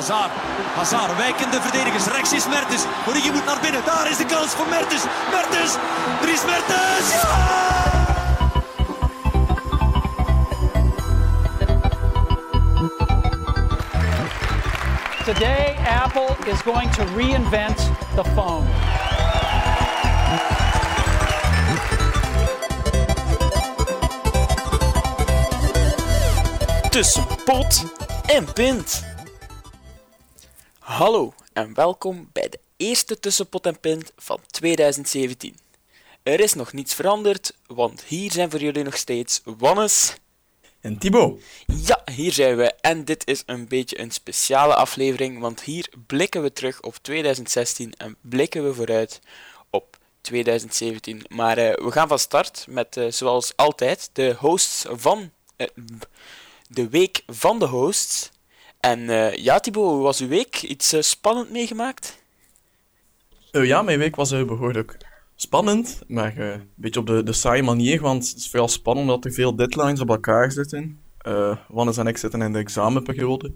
Hazard. Hazard, wijkende verdedigers. Rechts is Mertens. Origi moet naar binnen. Daar is de kans voor Mertens. Mertens. Dries Mertens. Ja! Today, Apple is going to reinvent the phone. Tussen pot en pint. Hallo en welkom bij de eerste Tussenpot en Pint van 2017. Er is nog niets veranderd, want hier zijn voor jullie nog steeds Wannes. En Thibaut. Ja, hier zijn we en dit is een beetje een speciale aflevering, want hier blikken we terug op 2016 en blikken we vooruit op 2017. Maar eh, we gaan van start met, eh, zoals altijd, de hosts van eh, de week van de hosts. En eh, ja, Thibaut, hoe was uw week? Iets eh, spannend meegemaakt? Eh, ja, mijn week was uh, behoorlijk spannend, maar een beetje op de, de saaie manier, want het is vooral spannend omdat er veel deadlines op elkaar zitten. Uh, Wannes en ik zitten in de examenperiode,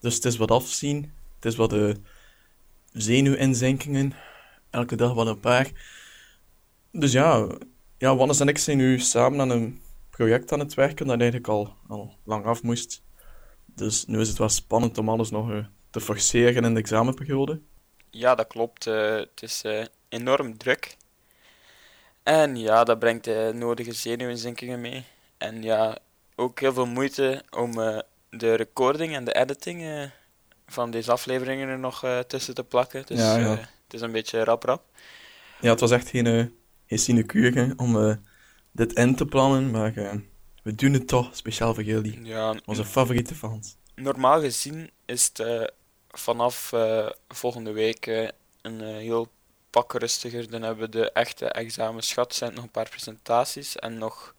dus het is wat afzien. Het is wat zenuwinzinkingen, elke dag wat een paar. Dus ja, ja, Wannes en ik zijn nu samen aan een project aan het werken dat eigenlijk al lang af moest. Dus nu is het wel spannend om alles nog uh, te forceren in de examenperiode. Ja, dat klopt. Uh, het is uh, enorm druk. En ja, dat brengt de nodige zenuwinzinkingen mee. En ja, ook heel veel moeite om de recording en de editing van deze afleveringen er nog tussen te plakken. Dus ja, ja. het is een beetje rap-rap. Ja, het was echt geen, geen sinecure om dit in te plannen, maar we doen het toch speciaal voor jullie. Ja, Onze favoriete fans. Normaal gezien is het uh, vanaf uh, volgende week uh, een heel pak rustiger. Dan hebben we de echte examens gehad. Er zijn nog een paar presentaties en nog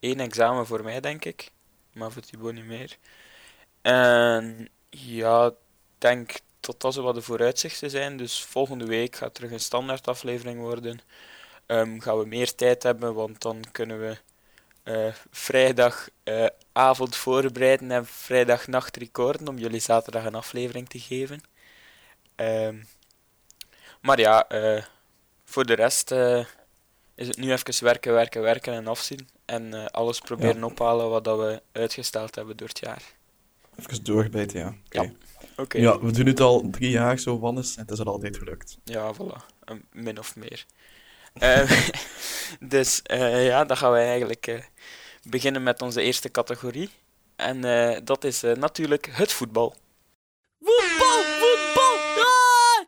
één examen voor mij, denk ik. Maar voor Thibaut niet meer. En ja, ik denk tot dat ze wat de vooruitzichten zijn. Dus volgende week gaat terug een standaard aflevering worden. Um, gaan we meer tijd hebben, want dan kunnen we uh, vrijdagavond uh, voorbereiden en vrijdagnacht recorden om jullie zaterdag een aflevering te geven. Um, maar ja, uh, voor de rest is het nu even werken, werken, werken en afzien. En alles proberen ja. ophalen wat dat we uitgesteld hebben door het jaar. Even doorbijten, ja. Okay. Ja. Okay. ja, we doen het al drie jaar zo, Wannes, en het is al altijd gelukt. Ja, voilà. min of meer. Uh, dus uh, ja, dan gaan we eigenlijk uh, beginnen met onze eerste categorie. En dat is natuurlijk het voetbal. Voetbal, voetbal! Ja!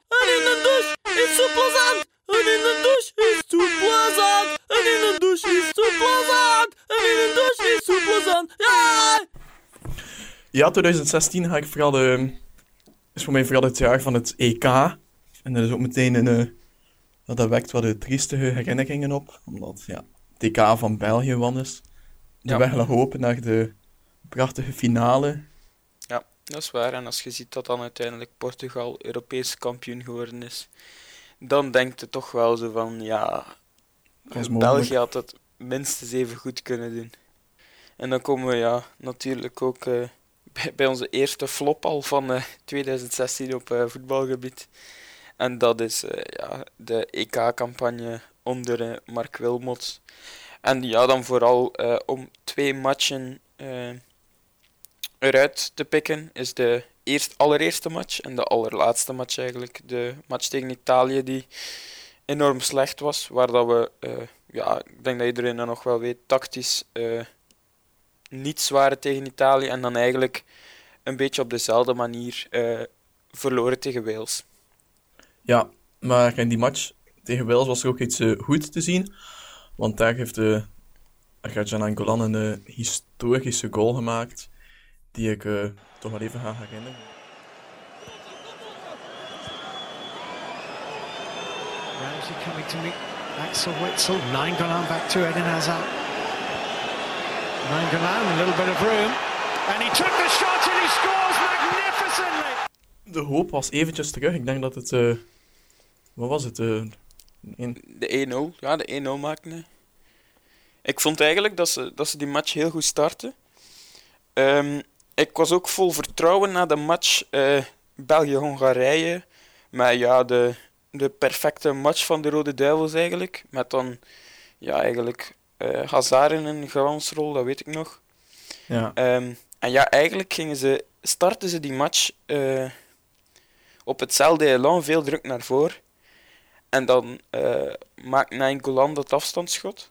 En in de douche is zo plezant! En in de douche is zo plezant! En in de douche is zo plezant! En in de douche is zo plezant! Ja! Ja, 2016 ga ik vooral de, is voor mij vooral het jaar van het EK. En dat is ook meteen een dat, dat wekt wat de triestige herinneringen op. Omdat ja, TK van België won is. De ja. weg lag open naar de prachtige finale. Ja, dat is waar. En als je ziet dat dan uiteindelijk Portugal Europees kampioen geworden is, dan denkt het toch wel zo van, ja, België had het minstens even goed kunnen doen. En dan komen we ja, natuurlijk ook uh, bij, bij, onze eerste flop al van uh, 2016 op uh, voetbalgebied. En dat is uh, ja, de EK-campagne onder uh, Mark Wilmots. En ja, dan vooral uh, om twee matchen eruit te pikken, is de eerst, allereerste match en de allerlaatste match eigenlijk. De match tegen Italië die enorm slecht was, waar dat we, ja, ik denk dat iedereen dat nog wel weet, tactisch niet zware tegen Italië en dan eigenlijk een beetje op dezelfde manier verloren tegen Wales. Ja, maar in die match tegen Wales was er ook iets uh, goed te zien. Want daar heeft de Rajan Angolan een uh, historische goal gemaakt. Die ik uh, toch wel even ga herinneren. Ramsey coming to meet Axel Witzel. Nainggolan back to Eden Hazard. Nainggolan, a little bit of room. And he took the shot and he scores magnificently. De hoop was eventjes terug. Ik denk dat het... Uh, wat was het? Uh, in... De 1-0. Ja, de 1-0 maakte. Ik vond eigenlijk dat ze, dat ze die match heel goed starten. Um, ik was ook vol vertrouwen na de match eh, België-Hongarije. Maar ja, de, de perfecte match van de Rode Duivels eigenlijk. Met dan ja, eigenlijk eh Hazard in een glansrol, dat weet ik nog. Ja. Ehm, en ja, eigenlijk gingen ze, starten ze die match op hetzelfde elan, veel druk naar voren. En dan eh maakt Nainggolan dat afstandsschot.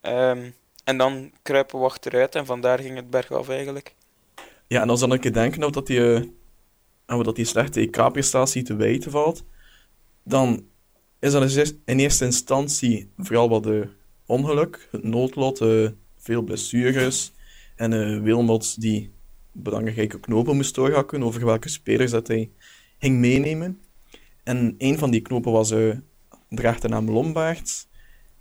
Ehm, en dan kruipen we achteruit en vandaar ging het bergaf eigenlijk. Ja, en als dan een keer denken dat die, eh, nou, dat die slechte EK-prestatie te wijten valt, dan is dat in eerste instantie vooral wat de ongeluk, het noodlot, eh, veel blessures en eh Wilmots die belangrijke knopen moest doorhakken over welke spelers dat hij ging meenemen. En een van die knopen was, eh draagt de naam Lombaerts.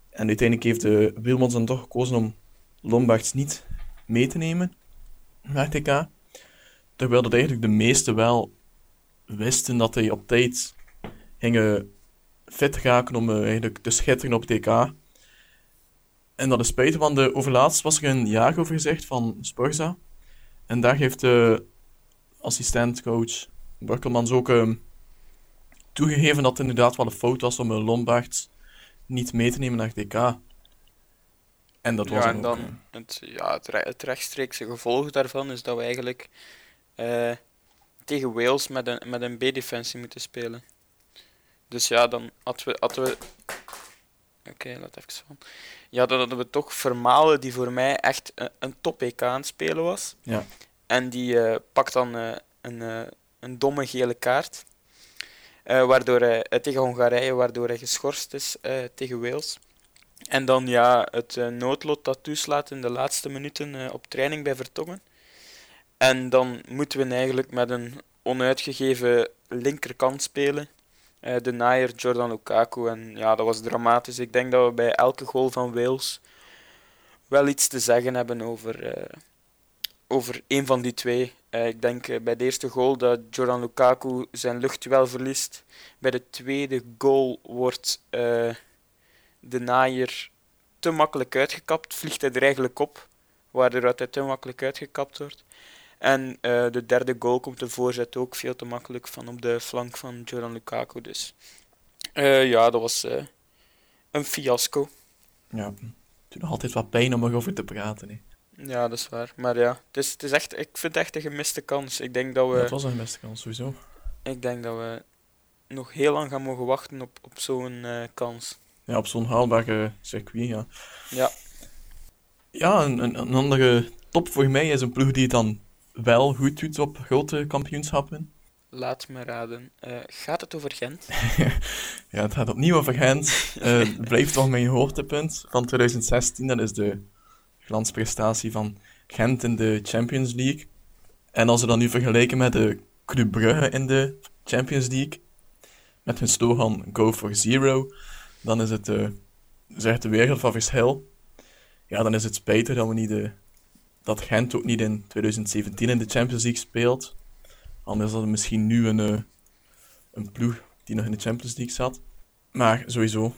En uiteindelijk heeft uh, Wilmots dan toch gekozen om Lombaerts niet mee te nemen naar EK. Terwijl dat eigenlijk de meesten wel wisten dat hij op tijd ging eh, fit raken om eh, eigenlijk te schitteren op EK. En dat is spijtig, want de overlaatst was er een jaar over gezegd van Sporza. En daar heeft de assistentcoach Burkelmans ook eh, toegegeven dat het inderdaad wel een fout was om uh, Lombaerts niet mee te nemen naar het EK. En dat was ja, en dan het, ja, het, re- het rechtstreekse gevolg daarvan is dat we eigenlijk eh, tegen Wales met een, met een B-defensie moeten spelen. Dus ja, dan hadden we. Hadden we Oké, laat even van. Ja, dan hadden we toch Vermalen, die voor mij echt een, een top-EK aan het spelen was. Ja. En die eh, pakt dan eh, een, een domme gele kaart. Eh, waardoor hij, eh, tegen Hongarije, waardoor hij geschorst is eh, tegen Wales. En dan ja, het noodlot dat toeslaat in de laatste minuten op training bij Vertongen. En dan moeten we eigenlijk met een onuitgegeven linkerkant spelen. De naaier Jordan Lukaku. En ja, dat was dramatisch. Ik denk dat we bij elke goal van Wales wel iets te zeggen hebben over, eh, over een van die twee. Eh, ik denk eh, bij de eerste goal dat Jordan Lukaku zijn luchtduel verliest. Bij de tweede goal wordt eh, de naaier te makkelijk uitgekapt. Vliegt hij er eigenlijk op, waardoor hij te makkelijk uitgekapt wordt. En de derde goal komt de voorzet ook veel te makkelijk van op de flank van Jordan Lukaku. Dus ja, dat was een fiasco. Ja, het doet nog altijd wat pijn om erover te praten. Hè. Ja, dat is waar. Maar ja, het is, het is echt, ik vind het echt een gemiste kans. Ik denk dat we, het was een beste kans, sowieso. ik denk dat we nog heel lang gaan mogen wachten op, op zo'n eh, kans. Ja, op zo'n haalbare circuit, ja. Ja. Ja, een, een, andere top voor mij is een ploeg die het dan wel goed doet op grote kampioenschappen. Laat me raden. Eh, gaat het over Gent? Ja, het gaat opnieuw over Gent. Het blijft toch mijn hoogtepunt van 2016. Dat is de glansprestatie van Gent in de Champions League. En als we dat nu vergelijken met de Club Brugge in de Champions League, met hun slogan Go for Zero, dan is het eh, zegt de wereld van verschil. Ja, dan is het spijtig dat, we niet de, dat Gent ook niet in 2017 in de Champions League speelt. Anders hadden we misschien nu een, eh, een ploeg die nog in de Champions League zat. Maar sowieso,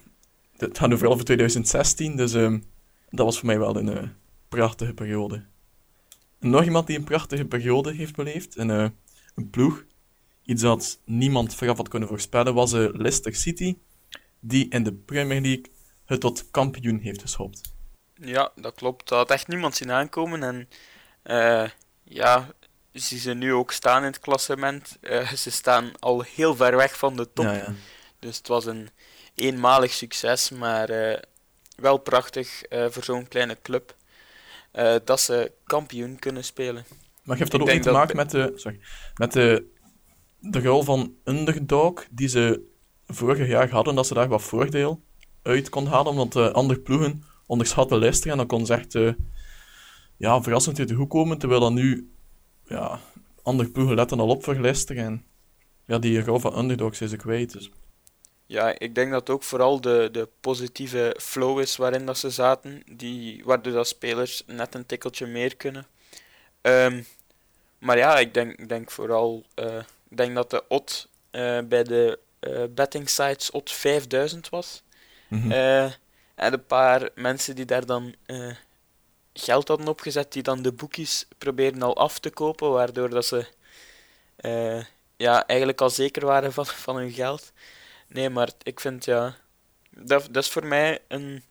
het gaat nu vooral over 2016, dus ehm, dat was voor mij wel een eh, prachtige periode. En nog iemand die een prachtige periode heeft beleefd, een, eh, een ploeg, iets dat niemand vooraf had kunnen voorspellen, was eh, Leicester City, die in de Premier League het tot kampioen heeft geschopt. Ja, dat klopt. Dat had echt niemand zien aankomen. En eh, ja, zie ze nu ook staan in het klassement. Ze staan al heel ver weg van de top. Ja, ja. Dus het was een eenmalig succes, maar wel prachtig voor zo'n kleine club. Eh, dat ze kampioen kunnen spelen. Maar heeft dat Ik ook niet te dat maken met de, sorry, met de, de rol van underdog die ze vorig jaar hadden, dat ze daar wat voordeel uit kon halen, omdat de andere ploegen onderschatten Leicester en dan kon ze echt eh, ja, verrassend uit de hoek komen, terwijl dan nu ja, andere ploegen letten al op voor Leicester en ja, die rol van underdog is ze kwijt. Dus. Ja, ik denk dat ook vooral de, de positieve flow is waarin dat ze zaten, die, waardoor dat spelers net een tikkeltje meer kunnen. Ehm, maar ja, ik denk, denk vooral eh, ik denk dat de odd eh, bij de eh, betting sites odd 5000 was. Mhm. En een paar mensen die daar dan geld hadden opgezet die dan de boekjes probeerden al af te kopen, waardoor dat ze ja, eigenlijk al zeker waren van, van hun geld. Nee, maar ik vind ja, dat, dat is voor mij een,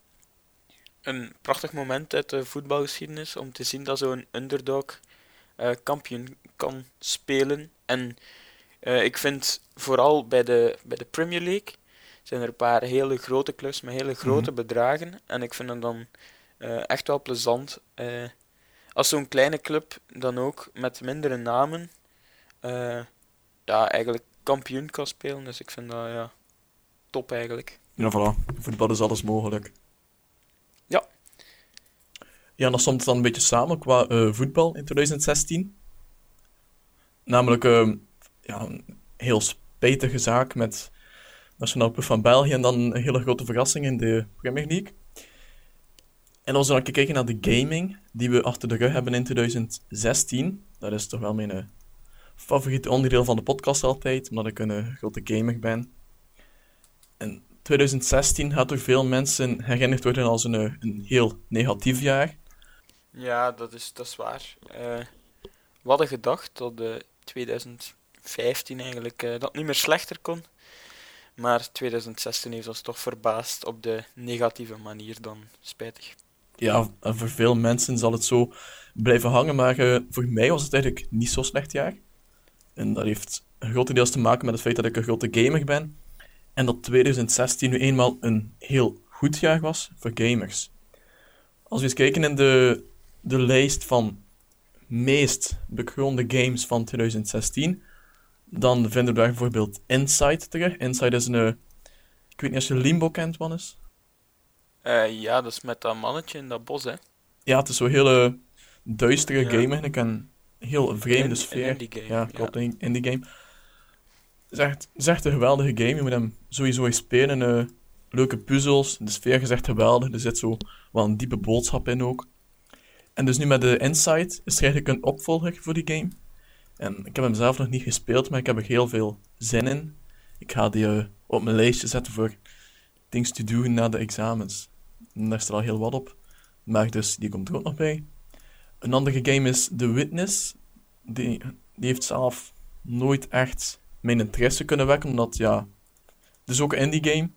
een prachtig moment uit de voetbalgeschiedenis om te zien dat zo'n underdog eh, kampioen kan spelen. En eh, ik vind vooral bij de, bij de Premier League zijn er een paar hele grote clubs met hele grote bedragen. En ik vind het dan eh, echt wel plezant als zo'n kleine club dan ook met mindere namen ja, eigenlijk kampioen kan spelen. Dus ik vind dat ja, top eigenlijk. Ja, voilà. Voetbal is alles mogelijk. Ja. Ja, dat stond dan een beetje samen qua eh, voetbal in 2016. Namelijk ehm, ja, een heel spijtige zaak met Nationaal Ploeg van België en dan een hele grote verrassing in de Premier League. En als we dan kijken naar de gaming die we achter de rug hebben in 2016, dat is toch wel mijn eh, favoriete onderdeel van de podcast altijd, omdat ik een eh, grote gamer ben. En 2016 gaat door veel mensen herinnerd worden als een, eh, een heel negatief jaar. Ja, dat is, dat is waar. Eh, we hadden gedacht dat eh 2015 eigenlijk dat niet meer slechter kon. Maar 2016 heeft ons toch verbaasd op de negatieve manier dan spijtig. Ja, en voor veel mensen zal het zo blijven hangen, maar voor mij was het eigenlijk niet zo'n slecht jaar. En dat heeft grotendeels te maken met het feit dat ik een grote gamer ben. En dat 2016 nu eenmaal een heel goed jaar was voor gamers. Als we eens kijken in de, de lijst van meest bekroonde games van 2016, dan vinden we daar bijvoorbeeld Inside terug. Inside is een... eh, ik weet niet als je Limbo kent, Wannes. Eh, ja, dat is met dat mannetje in dat bos, hè. Ja, het is zo'n hele duistere Ja. game en een heel vreemde sfeer. indie game, ja, ja. klopt, in, indie game. Het is echt, een geweldige game. Je moet hem sowieso eens spelen. eh, leuke puzzels, de sfeer is echt geweldig. Er zit zo wel een diepe boodschap in ook. En dus nu met de Inside is er eigenlijk een opvolger voor die game. En ik heb hem zelf nog niet gespeeld, maar ik heb er heel veel zin in. Ik ga die eh, op mijn lijstje zetten voor things to do na de examens. En daar staat al heel wat op. Maar dus, die komt er ook nog bij. Een andere game is The Witness. Die, die heeft zelf nooit echt mijn interesse kunnen wekken, omdat ja, het is ook een indie game.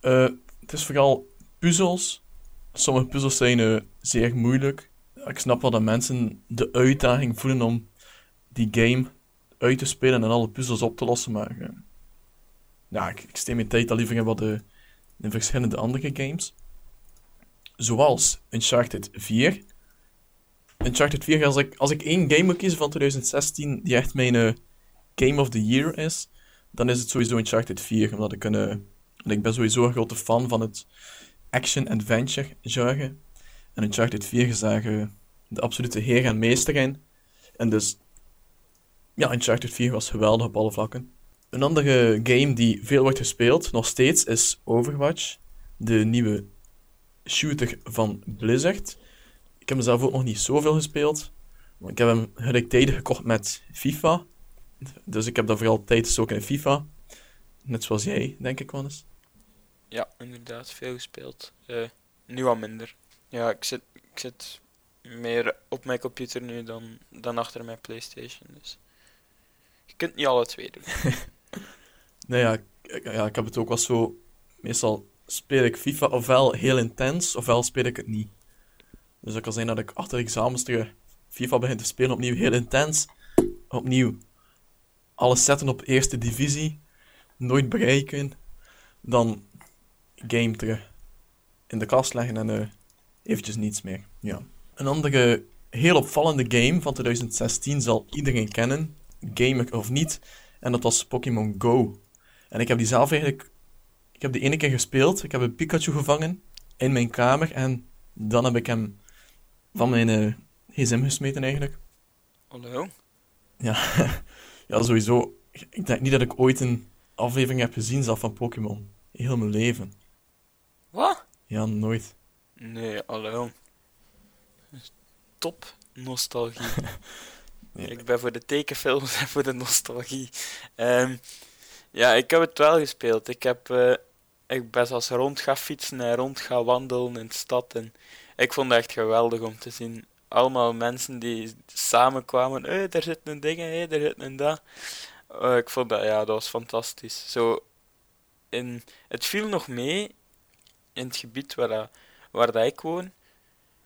Eh, het is vooral puzzels. Sommige puzzels zijn eh, zeer moeilijk. Ik snap wel dat mensen de uitdaging voelen om die game uit te spelen en alle puzzels op te lossen, maar eh, ja, ik, ik steek mijn tijd al liever in wat de, verschillende andere games. Zoals Uncharted 4. Uncharted 4, als ik, als ik één game moet kiezen van 2016 die echt mijn Game of the Year is, dan is het sowieso Uncharted 4. Omdat ik, eh, ik ben sowieso een grote fan van het action-adventure genre. En Uncharted 4 is daar de absolute heer en meester in. En dus, ja, Uncharted 4 was geweldig op alle vlakken. Een andere game die veel wordt gespeeld, nog steeds, is Overwatch. De nieuwe shooter van Blizzard. Ik heb hem zelf ook nog niet zoveel gespeeld. Maar ik heb hem gelijktijdig gekocht met FIFA. Dus ik heb daar vooral tijd gestoken in FIFA. Net zoals jij, denk ik wel eens. Ja, inderdaad, veel gespeeld. Eh, nu wat minder. Ja, ik zit, ik zit meer op mijn computer nu dan, dan achter mijn PlayStation. Dus je kunt niet alle twee doen. Nee, ja, ik, ja, ik heb het ook wel zo... Meestal speel ik FIFA ofwel heel intens, ofwel speel ik het niet. Dus dat kan zijn dat ik achter examens terug FIFA begin te spelen, opnieuw heel intens. Opnieuw alles zetten op eerste divisie, nooit bereiken. Dan game terug in de kast leggen en eh eventjes niets meer. Ja. Een andere heel opvallende game van 2016 zal iedereen kennen, gamer of niet. En dat was Pokémon Go. En ik heb die zelf eigenlijk... Ik heb die ene keer gespeeld. Ik heb een Pikachu gevangen in mijn kamer. En dan heb ik hem van mijn eh, gsm gesmeten eigenlijk. Hallo? Ja, ja, sowieso. Ik denk niet dat ik ooit een aflevering heb gezien zelf van Pokémon. Heel mijn leven. Wat? Ja, nooit. Nee, hallo. Top nostalgie. Ik ben voor de tekenfilms en voor de nostalgie. Ehm, ja, ik heb het wel gespeeld. Ik heb eh, ik ben zelfs rond gaan fietsen en rond gaan wandelen in de stad. En Ik vond het echt geweldig om te zien. Allemaal mensen die samenkwamen. Hé, daar zit een ding, hé, daar zit een dat. Eh, ik vond dat, ja, dat was fantastisch. Zo, in, het viel nog mee in het gebied waar, dat- waar dat ik woon.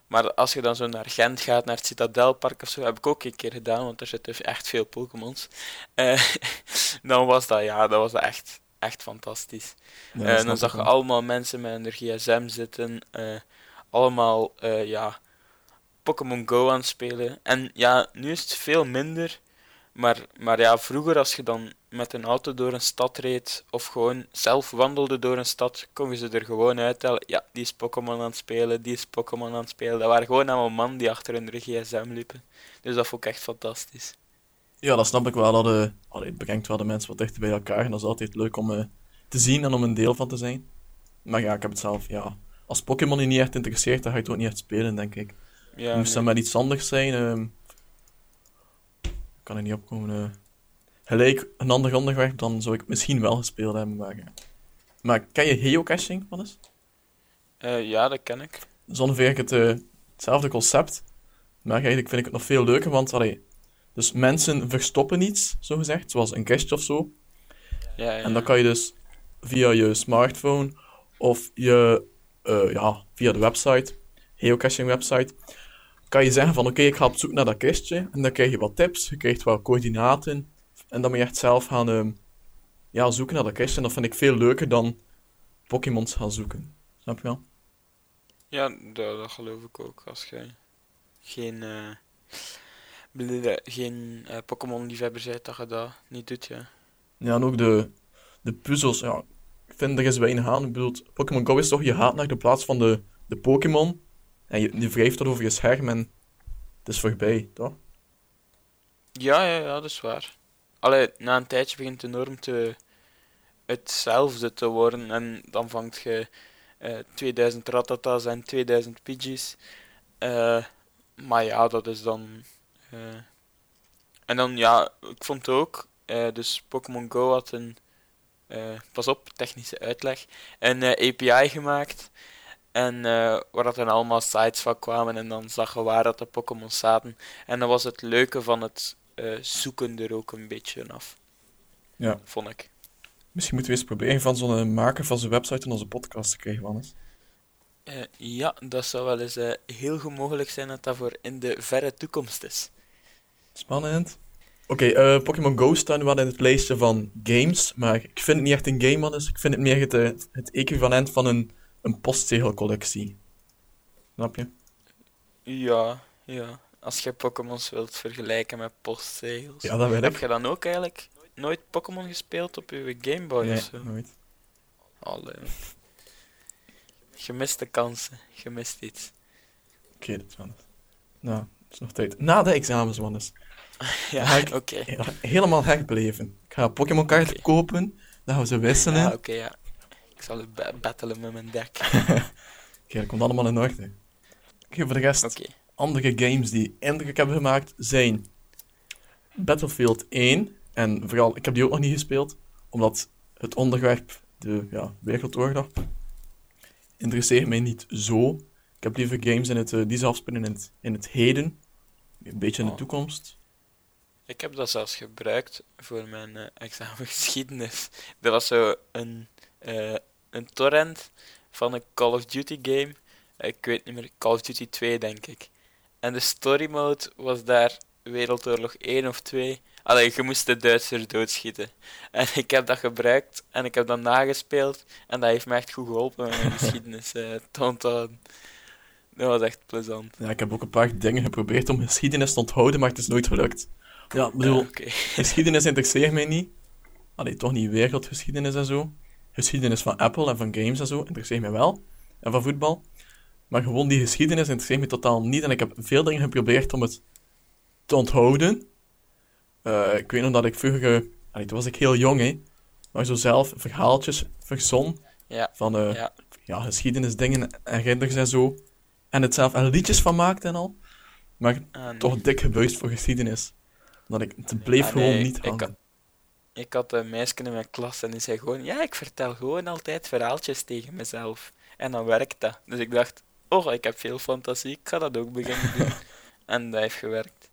Maar als je dan zo naar Gent gaat, naar het Citadelpark of zo, heb ik ook een keer gedaan, want er zitten echt veel Pokémons. Eh, dan was dat, ja, dat was echt, echt fantastisch. Ja, Eh, dan zag je allemaal mensen met hun gsm zitten, allemaal ja, Pokémon Go aan het spelen. En ja, nu is het veel minder, maar, maar ja, vroeger als je dan met een auto door een stad reed of gewoon zelf wandelde door een stad, kon je ze er gewoon uittellen. Ja, die is Pokémon aan het spelen, die is Pokémon aan het spelen. Dat waren gewoon allemaal mannen die achter hun gsm liepen. Dus dat vond ik echt fantastisch. Ja, dat snap ik wel. Dat, eh, allee, het brengt wel de mensen wat dichter bij elkaar. En dat is altijd leuk om eh, te zien en om een deel van te zijn. Maar ja, ik heb het zelf, ja... Als Pokémon je niet echt interesseert, dan ga je het ook niet echt spelen, denk ik. Ja, Moest dat nee. met iets anders zijn, ehm, kan er niet opkomen. eh. gelijk een ander onderwerp, dan zou ik het misschien wel gespeeld hebben. Maar, ja. maar ken je geocaching, wat is? Eh, ja, dat ken ik. Dat is ongeveer het, eh, hetzelfde concept. Maar eigenlijk vind ik het nog veel leuker, want allee, dus mensen verstoppen iets, zo gezegd, zoals een cache of zo. Ja, ja. En dan kan je dus via je smartphone of je, ja, via de website, geocaching website, kan je zeggen van oké, ik ga op zoek naar dat kistje. En dan krijg je wat tips, je krijgt wat coördinaten. En dan moet je echt zelf gaan ehm, ja, zoeken naar dat kistje. En dat vind ik veel leuker dan Pokémons gaan zoeken. Snap je wel? Ja, dat, dat geloof ik ook. Als je geen, eh geen eh, Pokémon-liefhebber bent, dat je dat niet doet, ja. Ja, en ook de, de puzzels. Ja, ik vind er is weinig aan. Ik bedoel, Pokémon Go is toch, je gaat naar de plaats van de, de Pokémon. En je, je wrijft over je scherm en het is voorbij, toch? Ja, ja, ja, dat is waar. Allee, na een tijdje begint de norm te hetzelfde te worden en dan vangt je eh 2000 Ratatas en 2000 Pidgeys. Eh, maar ja, dat is dan... eh, En dan, ja, ik vond ook, dus Pokémon Go had een, pas op, technische uitleg, een API gemaakt. En eh, waar dat dan allemaal sites van kwamen en dan zag je waar dat de Pokémon zaten. En dan was het leuke van het eh, zoeken er ook een beetje af, Ja. vond ik. Misschien moeten we eens proberen van zo'n maker van zijn website en onze podcast te krijgen, Wannes. Eh, ja, dat zou wel eens eh, heel goed mogelijk zijn dat dat voor in de verre toekomst is. Spannend. Oké, eh, Pokémon Go staat nu wel in het lijstje van games, maar ik vind het niet echt een game, Wannes. Ik vind het meer het, eh, het equivalent van een, een postzegelcollectie. Snap je? Ja, ja. Als je Pokémons wilt vergelijken met postzegels. Ja, dat weet Heb ik. je dan ook eigenlijk nooit Pokémon gespeeld op je Game Boy Nee, of zo? nooit. Allee. Gemiste kansen, gemist iets. Oké, dat is. Nou, het is nog tijd. Na de examens, Wannes. Ja, oké. Helemaal herbeleven. Ik ga Pokémon kaarten kopen, dan gaan we ze wisselen. Ja, oké, ja. Ik zal ba- battelen met mijn deck. dat komt allemaal in orde. Oké, voor de rest, Oké. andere games die indruk hebben gemaakt zijn Battlefield 1. En vooral, ik heb die ook nog niet gespeeld, omdat het onderwerp, de ja, Wereldoorlog, interesseert mij niet zo. Ik heb liever games in het, eh, die zich afspelen in het, in het heden, een beetje in de Oh. toekomst. Ik heb dat zelfs gebruikt voor mijn eh, examen geschiedenis. Dat was zo een, eh, een torrent van een Call of Duty game. Ik weet niet meer, Call of Duty 2 denk ik. En de story mode was daar Wereldoorlog 1 of 2. Allee, je moest de Duitsers doodschieten. En ik heb dat gebruikt en ik heb dat nagespeeld. En dat heeft me echt goed geholpen om mijn geschiedenis eh, te onthouden. Dat was echt plezant. Ja, ik heb ook een paar dingen geprobeerd om geschiedenis te onthouden, maar het is nooit gelukt. Ja, bedoel, Oké. geschiedenis interesseert mij niet. Allee, toch niet wereldgeschiedenis en zo. Geschiedenis van Apple en van games en zo interesseert mij wel. En van voetbal. Maar gewoon die geschiedenis interesseert me totaal niet. En ik heb veel dingen geprobeerd om het te onthouden. Eh, ik weet nog dat ik vroeger... allee, toen was ik heel jong, hè. Maar zo zelf verhaaltjes verzon. Ja. Van eh, Ja. ja, geschiedenisdingen en ridders en zo. En het zelf er liedjes van maakte en al. Maar Ah, nee. toch dik gebuist voor geschiedenis. Dat ik, het bleef Ah, gewoon niet hangen. Ik had een meisje in mijn klas en die zei gewoon: Ja, ik vertel gewoon altijd verhaaltjes tegen mezelf. En dan werkt dat. Dus ik dacht: oh, ik heb veel fantasie, ik ga dat ook beginnen doen. en dat heeft gewerkt.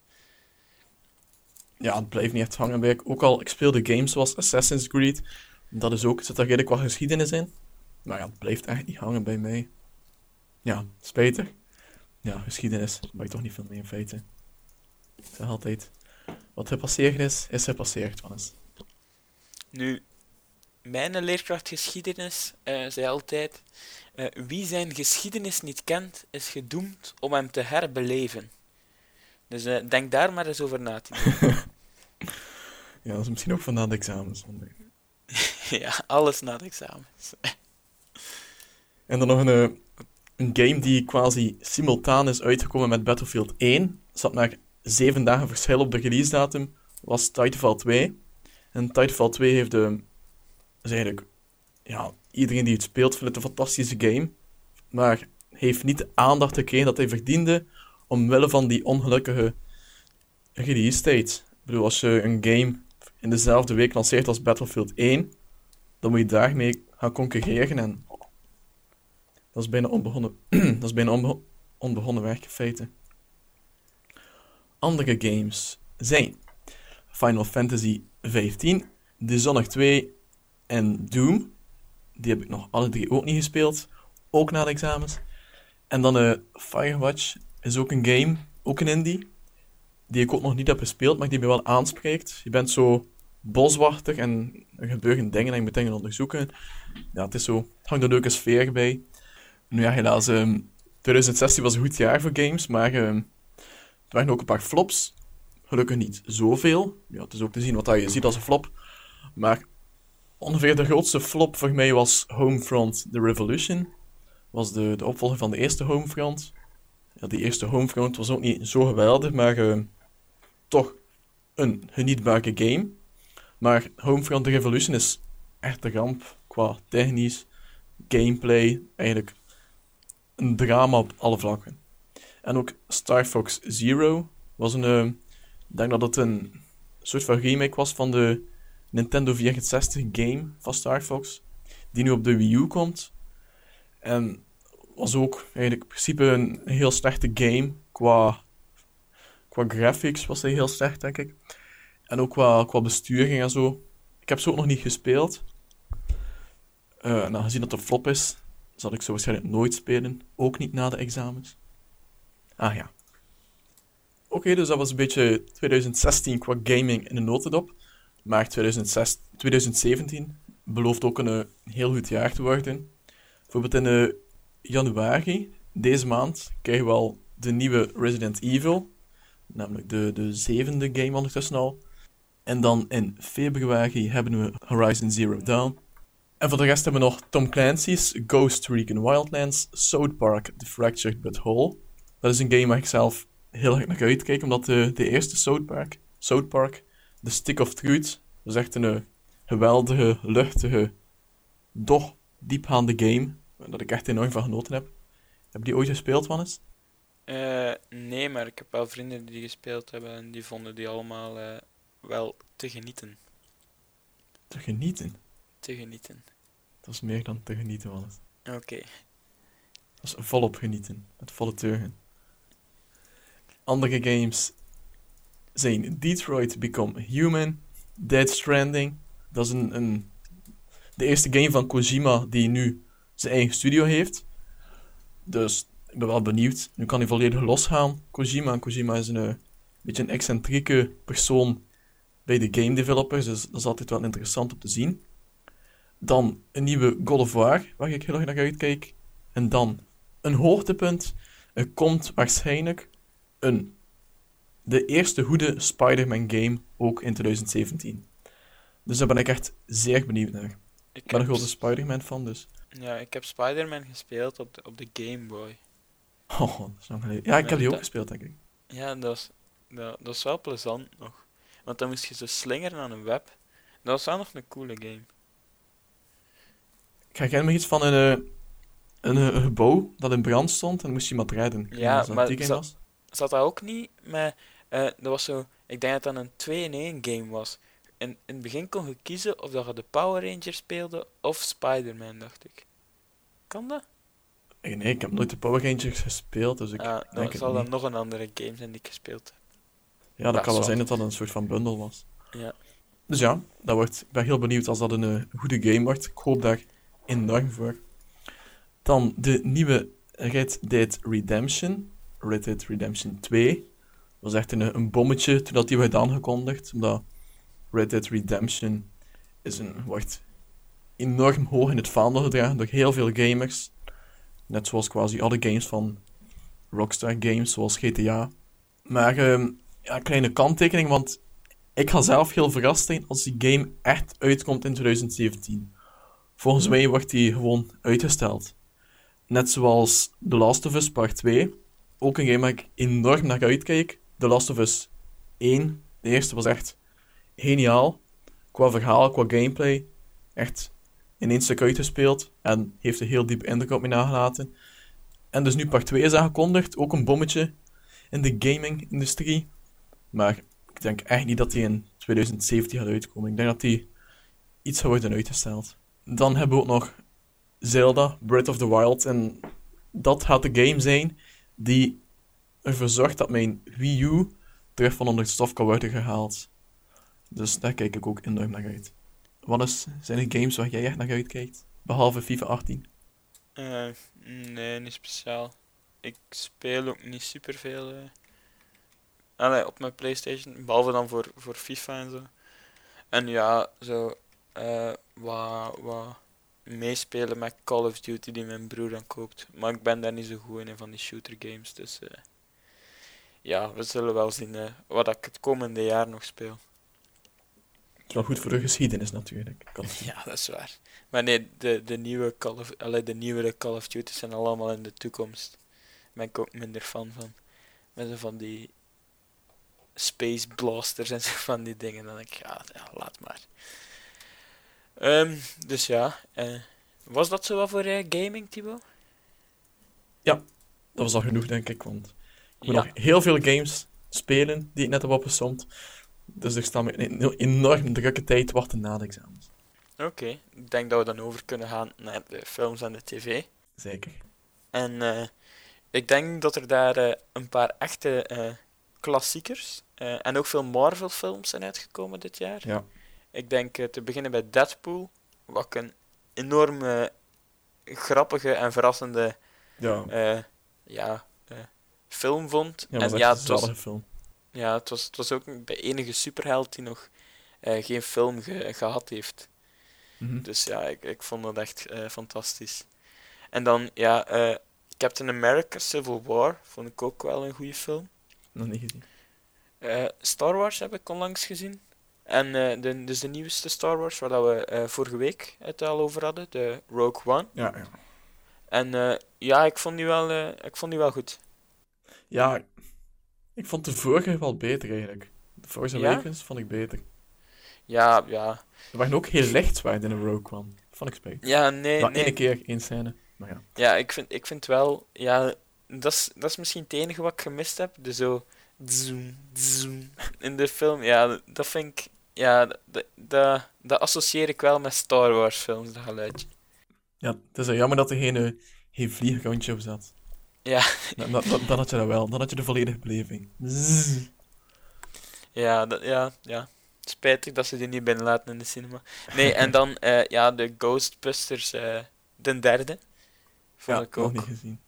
Ja, het blijft niet echt hangen bij. Ook al, ik speelde games zoals Assassin's Creed. Dat is ook, zit daar redelijk wat geschiedenis in. Maar ja, het blijft echt niet hangen bij mij. Ja, spijtig. Ja, geschiedenis, ben ik toch niet veel mee in feite. Ik zeg altijd, wat gepasseerd is, is gepasseerd, Wannes. Nu, mijn leerkracht geschiedenis eh, zei altijd: eh, Wie zijn geschiedenis niet kent, is gedoemd om hem te herbeleven. Dus eh, denk daar maar eens over na te. Ja, dat is misschien ook van na de examens. ja, alles na het examen. En dan nog een, eh, een game die quasi simultaan is uitgekomen met Battlefield 1. Zat maar zeven dagen verschil op de release datum. Was Titanfall 2. En Titanfall 2 heeft de... eigenlijk... Ja, iedereen die het speelt vindt het een fantastische game. Maar heeft niet de aandacht gekregen dat hij verdiende... omwille van die ongelukkige release date. Ik bedoel, als je een game in dezelfde week lanceert als Battlefield 1... dan moet je daarmee gaan concurreren en dat is bijna onbegonnen, dat is bijna onbe- onbegonnen werk in feite. Andere games zijn Final Fantasy 15, Dishonored 2 en Doom. Die heb ik nog alle drie ook niet gespeeld. Ook na de examens. En dan eh Firewatch is ook een game, ook een indie. Die ik ook nog niet heb gespeeld, maar die me wel aanspreekt. Je bent zo boswachter en er gebeuren dingen en je moet dingen onderzoeken. Ja, het is zo, hangt een leuke sfeer bij. Nu ja, helaas, ehm 2016 was een goed jaar voor games, maar ehm, er waren ook een paar flops. Gelukkig niet zoveel. Ja, het is ook te zien wat je ziet als een flop. Maar ongeveer de grootste flop voor mij was Homefront The Revolution. Was de, de opvolger van de eerste Homefront. Ja, die eerste Homefront was ook niet zo geweldig, maar ehm, toch een genietbare game. Maar Homefront The Revolution is echt een ramp qua technisch, gameplay, eigenlijk een drama op alle vlakken. En ook Star Fox Zero was een, eh, denk dat het een soort van remake was van de Nintendo 64 game van Star Fox, die nu op de Wii U komt. En was ook eigenlijk in principe een heel slechte game qua, qua graphics was hij heel slecht, denk ik. En ook qua, qua besturing en zo. Ik heb ze ook nog niet gespeeld. Eh, en aangezien dat een flop is, zal ik ze waarschijnlijk nooit spelen. Ook niet na de examens. Ah ja. Oké, dus dat was een beetje 2016 qua gaming in een notendop. Maar 2006, 2017 belooft ook een eh, heel goed jaar te worden. Bijvoorbeeld in eh, januari, deze maand, krijgen we al de nieuwe Resident Evil. Namelijk de, de zevende game ondertussen al. En dan in februari hebben we Horizon Zero Dawn. En voor de rest hebben we nog Tom Clancy's Ghost Recon Wildlands, South Park The Fractured But Whole. Dat is een game waar ik zelf heel erg naar uitkijk, omdat de, de eerste South Park, South Park, The Stick of Truth, dat is echt een eh, geweldige, luchtige, doch diepgaande game, waar ik echt enorm van genoten heb. Heb je die ooit gespeeld, Wannes? Eh, nee, maar ik heb wel vrienden die gespeeld hebben en die vonden die allemaal eh, wel te genieten. Te genieten. Te genieten. Dat is meer dan te genieten, Wannes. Oké. Dat is volop genieten, met volle teugen. Andere games zijn Detroit Become Human, Dead Stranding. Dat is een, een, de eerste game van Kojima die nu zijn eigen studio heeft. Dus ik ben wel benieuwd. Nu kan hij volledig losgaan. Kojima, Kojima is een eh, beetje een excentrieke persoon bij de game developers, dus dat is altijd wel interessant om te zien. Dan een nieuwe God of War, waar ik heel erg naar uitkijk. En dan een hoogtepunt. Er komt waarschijnlijk een, de eerste goede Spider-Man game ook in 2017. Dus daar ben ik echt zeer benieuwd naar. Ik ben een grote Spider-Man fan, dus. Ja, ik heb Spider-Man gespeeld op de, op de Game Boy. Oh, dat is lang geleden. Ja, ik heb die ook gespeeld, denk ik. Ja, dat is, dat, wel plezant nog. Want dan moest je zo slingeren aan een web. Dat was wel nog een coole game. Ik herinner me iets van een, eh, een, eh, een gebouw dat in brand stond en moest je iemand redden. Niet Ja, of dat Zat dat ook niet met... eh, dat was zo... Ik denk dat dat een 2-in-1 game was. In, in het begin kon je kiezen of dat je de Power Ranger speelde of Spider-Man, dacht ik. Kan dat? Eh, Nee, ik heb nooit de Power Rangers gespeeld, dus ik Ja, denk dan het zal dat niet. nog een andere game zijn die ik gespeeld heb. Ja, dat dat kan wel zijn dat dat een soort van bundel was. Ja. Dus ja, dat wordt, ik ben heel benieuwd als dat een eh, goede game wordt. Ik hoop daar enorm voor. Dan de nieuwe Red Dead Redemption. Red Dead Redemption 2. was echt een, een bommetje toen dat die werd aangekondigd. Omdat Red Dead Redemption is een, wordt enorm hoog in het vaandel gedragen door heel veel gamers. Net zoals quasi alle games van Rockstar Games, zoals GTA. Maar ehm, ja, een kleine kanttekening, want ik ga zelf heel verrast zijn als die game echt uitkomt in 2017. Volgens mij wordt die gewoon uitgesteld. Net zoals The Last of Us Part 2. Ook een game waar ik enorm naar uitkijk. The Last of Us 1. De eerste was echt geniaal. Qua verhaal, qua gameplay. Echt in één stuk uitgespeeld. En heeft een heel diep indruk op me nagelaten. En dus nu part 2 is aangekondigd. Ook een bommetje in de gaming-industrie. Maar ik denk echt niet dat die in 2017 gaat uitkomen. Ik denk dat die iets gaat worden uitgesteld. Dan hebben we ook nog Zelda, Breath of the Wild. En dat gaat de game zijn die ervoor zorgt dat mijn Wii U terug van onder het stof kan worden gehaald. Dus daar kijk ik ook enorm naar uit. Wat is, zijn er games waar jij echt naar uitkijkt? Behalve FIFA 18. Eh, nee, niet speciaal. Ik speel ook niet superveel. Allee, op mijn Playstation, behalve dan voor, voor FIFA en zo. En ja, zo eh wat, wat meespelen met Call of Duty die mijn broer dan koopt. Maar ik ben daar niet zo goed in, van die shooter games. Dus eh, ja, we zullen wel zien eh, wat ik het komende jaar nog speel. Het is wel goed voor de geschiedenis natuurlijk. Ja, dat is waar. Maar nee, de, de, nieuwe Call of, allee, de nieuwere Call of Duty zijn allemaal in de toekomst. Daar ben ik ook minder fan van. Met zo van die space blasters en zo van die dingen. Dan denk ik, ja, ja laat maar. Ehm, dus ja, eh, was dat zo wat voor eh, gaming, Thibaut? Dat was al genoeg, denk ik, want ik moet Ja. nog heel veel games spelen die ik net heb opgesomd. Dus er staat me een enorm drukke tijd te wachten na de examens. Oké, ik denk dat we dan over kunnen gaan naar de films en de tv. Zeker. En eh, ik denk dat er daar een paar echte klassiekers en ook veel Marvel-films zijn uitgekomen dit jaar. Ja. Ik denk eh, te beginnen bij Deadpool, wat ik een enorm eh, grappige en verrassende Ja, eh, ja, eh, film vond. ja en ja, het een was, zalige film. ja het, was, het was ook de enige superheld die nog geen film ge- gehad heeft. Mhm. Dus ja, ik, ik vond dat echt fantastisch. En dan, ja, Captain America Civil War vond ik ook wel een goede film. Nog niet gezien. Star Wars heb ik onlangs gezien. En eh, de, dus de nieuwste Star Wars, waar dat we eh, vorige week het al over hadden, de Rogue One. Ja, ja. En eh, ja, ik vond die wel, ik vond die wel goed. ja, ik vond de vorige wel beter eigenlijk. De Force Ja? Awakens vond ik beter. Ja, ja. Er waren ook heel lichtwaardig in een Rogue One. Vond ik spijt. Ja, nee, maar nee. één keer, één scène. Maar ja. Ja, ik vind, ik vind wel, ja, dat is, dat is misschien het enige wat ik gemist heb. De zo, zoom, zoom, in de film. Ja, dat vind ik, ja, dat, dat, dat associeer ik wel met Star Wars films, dat geluidje. ja, het is wel jammer dat er geen, eh, geen vliegrondje op zat. Ja. Dan, dan, had je dat wel. Dan had je de volledige beleving. Zzz. Ja, dat, ja, ja. Spijtig dat ze die niet binnenlaten in de cinema. Nee, en dan, eh, ja, de Ghostbusters, eh de derde. Vond Ja, ik nog ook. niet gezien.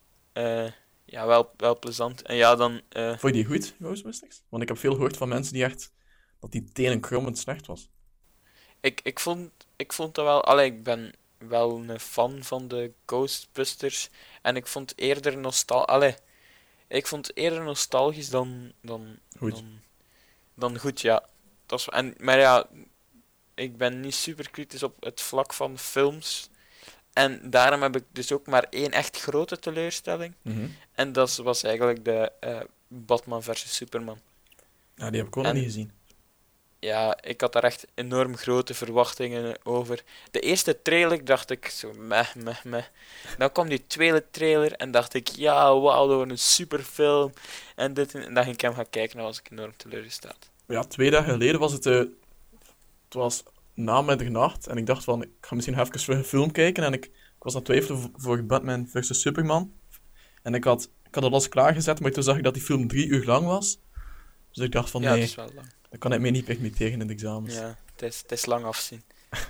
ja, wel, wel plezant. En ja, dan, Vond je die goed, Ghostbusters? Want ik heb veel gehoord van mensen die echt... Dat die tenen krommend slecht was. Ik, ik, vond, ik vond dat wel... Allee, ik ben wel een fan van de Ghostbusters. En ik vond eerder nostal... Allee, ik vond eerder nostalgisch dan... dan Goed. Dan, dan goed, ja. Dat is, en, maar ja, ik ben niet super kritisch op het vlak van films. En daarom heb ik dus ook maar één echt grote teleurstelling. Mhm. En dat was eigenlijk de eh, Batman versus Superman. Ja, die heb ik ook nog niet gezien. Ja, ik had daar echt enorm grote verwachtingen over. De eerste trailer dacht ik zo meh, meh, meh. Dan kwam die tweede trailer en dacht ik, ja, wauw, dat wordt een superfilm. En, dit, en dan ging ik hem gaan kijken en was ik enorm teleurgesteld. Ja, twee dagen geleden was het... eh, het was na middernacht en ik dacht van... Ik ga misschien even een film kijken en ik ik was aan het twijfelen voor, Batman vs Superman. En ik had, ik had alles klaargezet, maar toen zag ik dat die film drie uur lang was. Dus ik dacht van Ja, nee, het is wel lang. Dat kan ik mij niet permitteren in de examens. Ja, het is, het is lang afzien.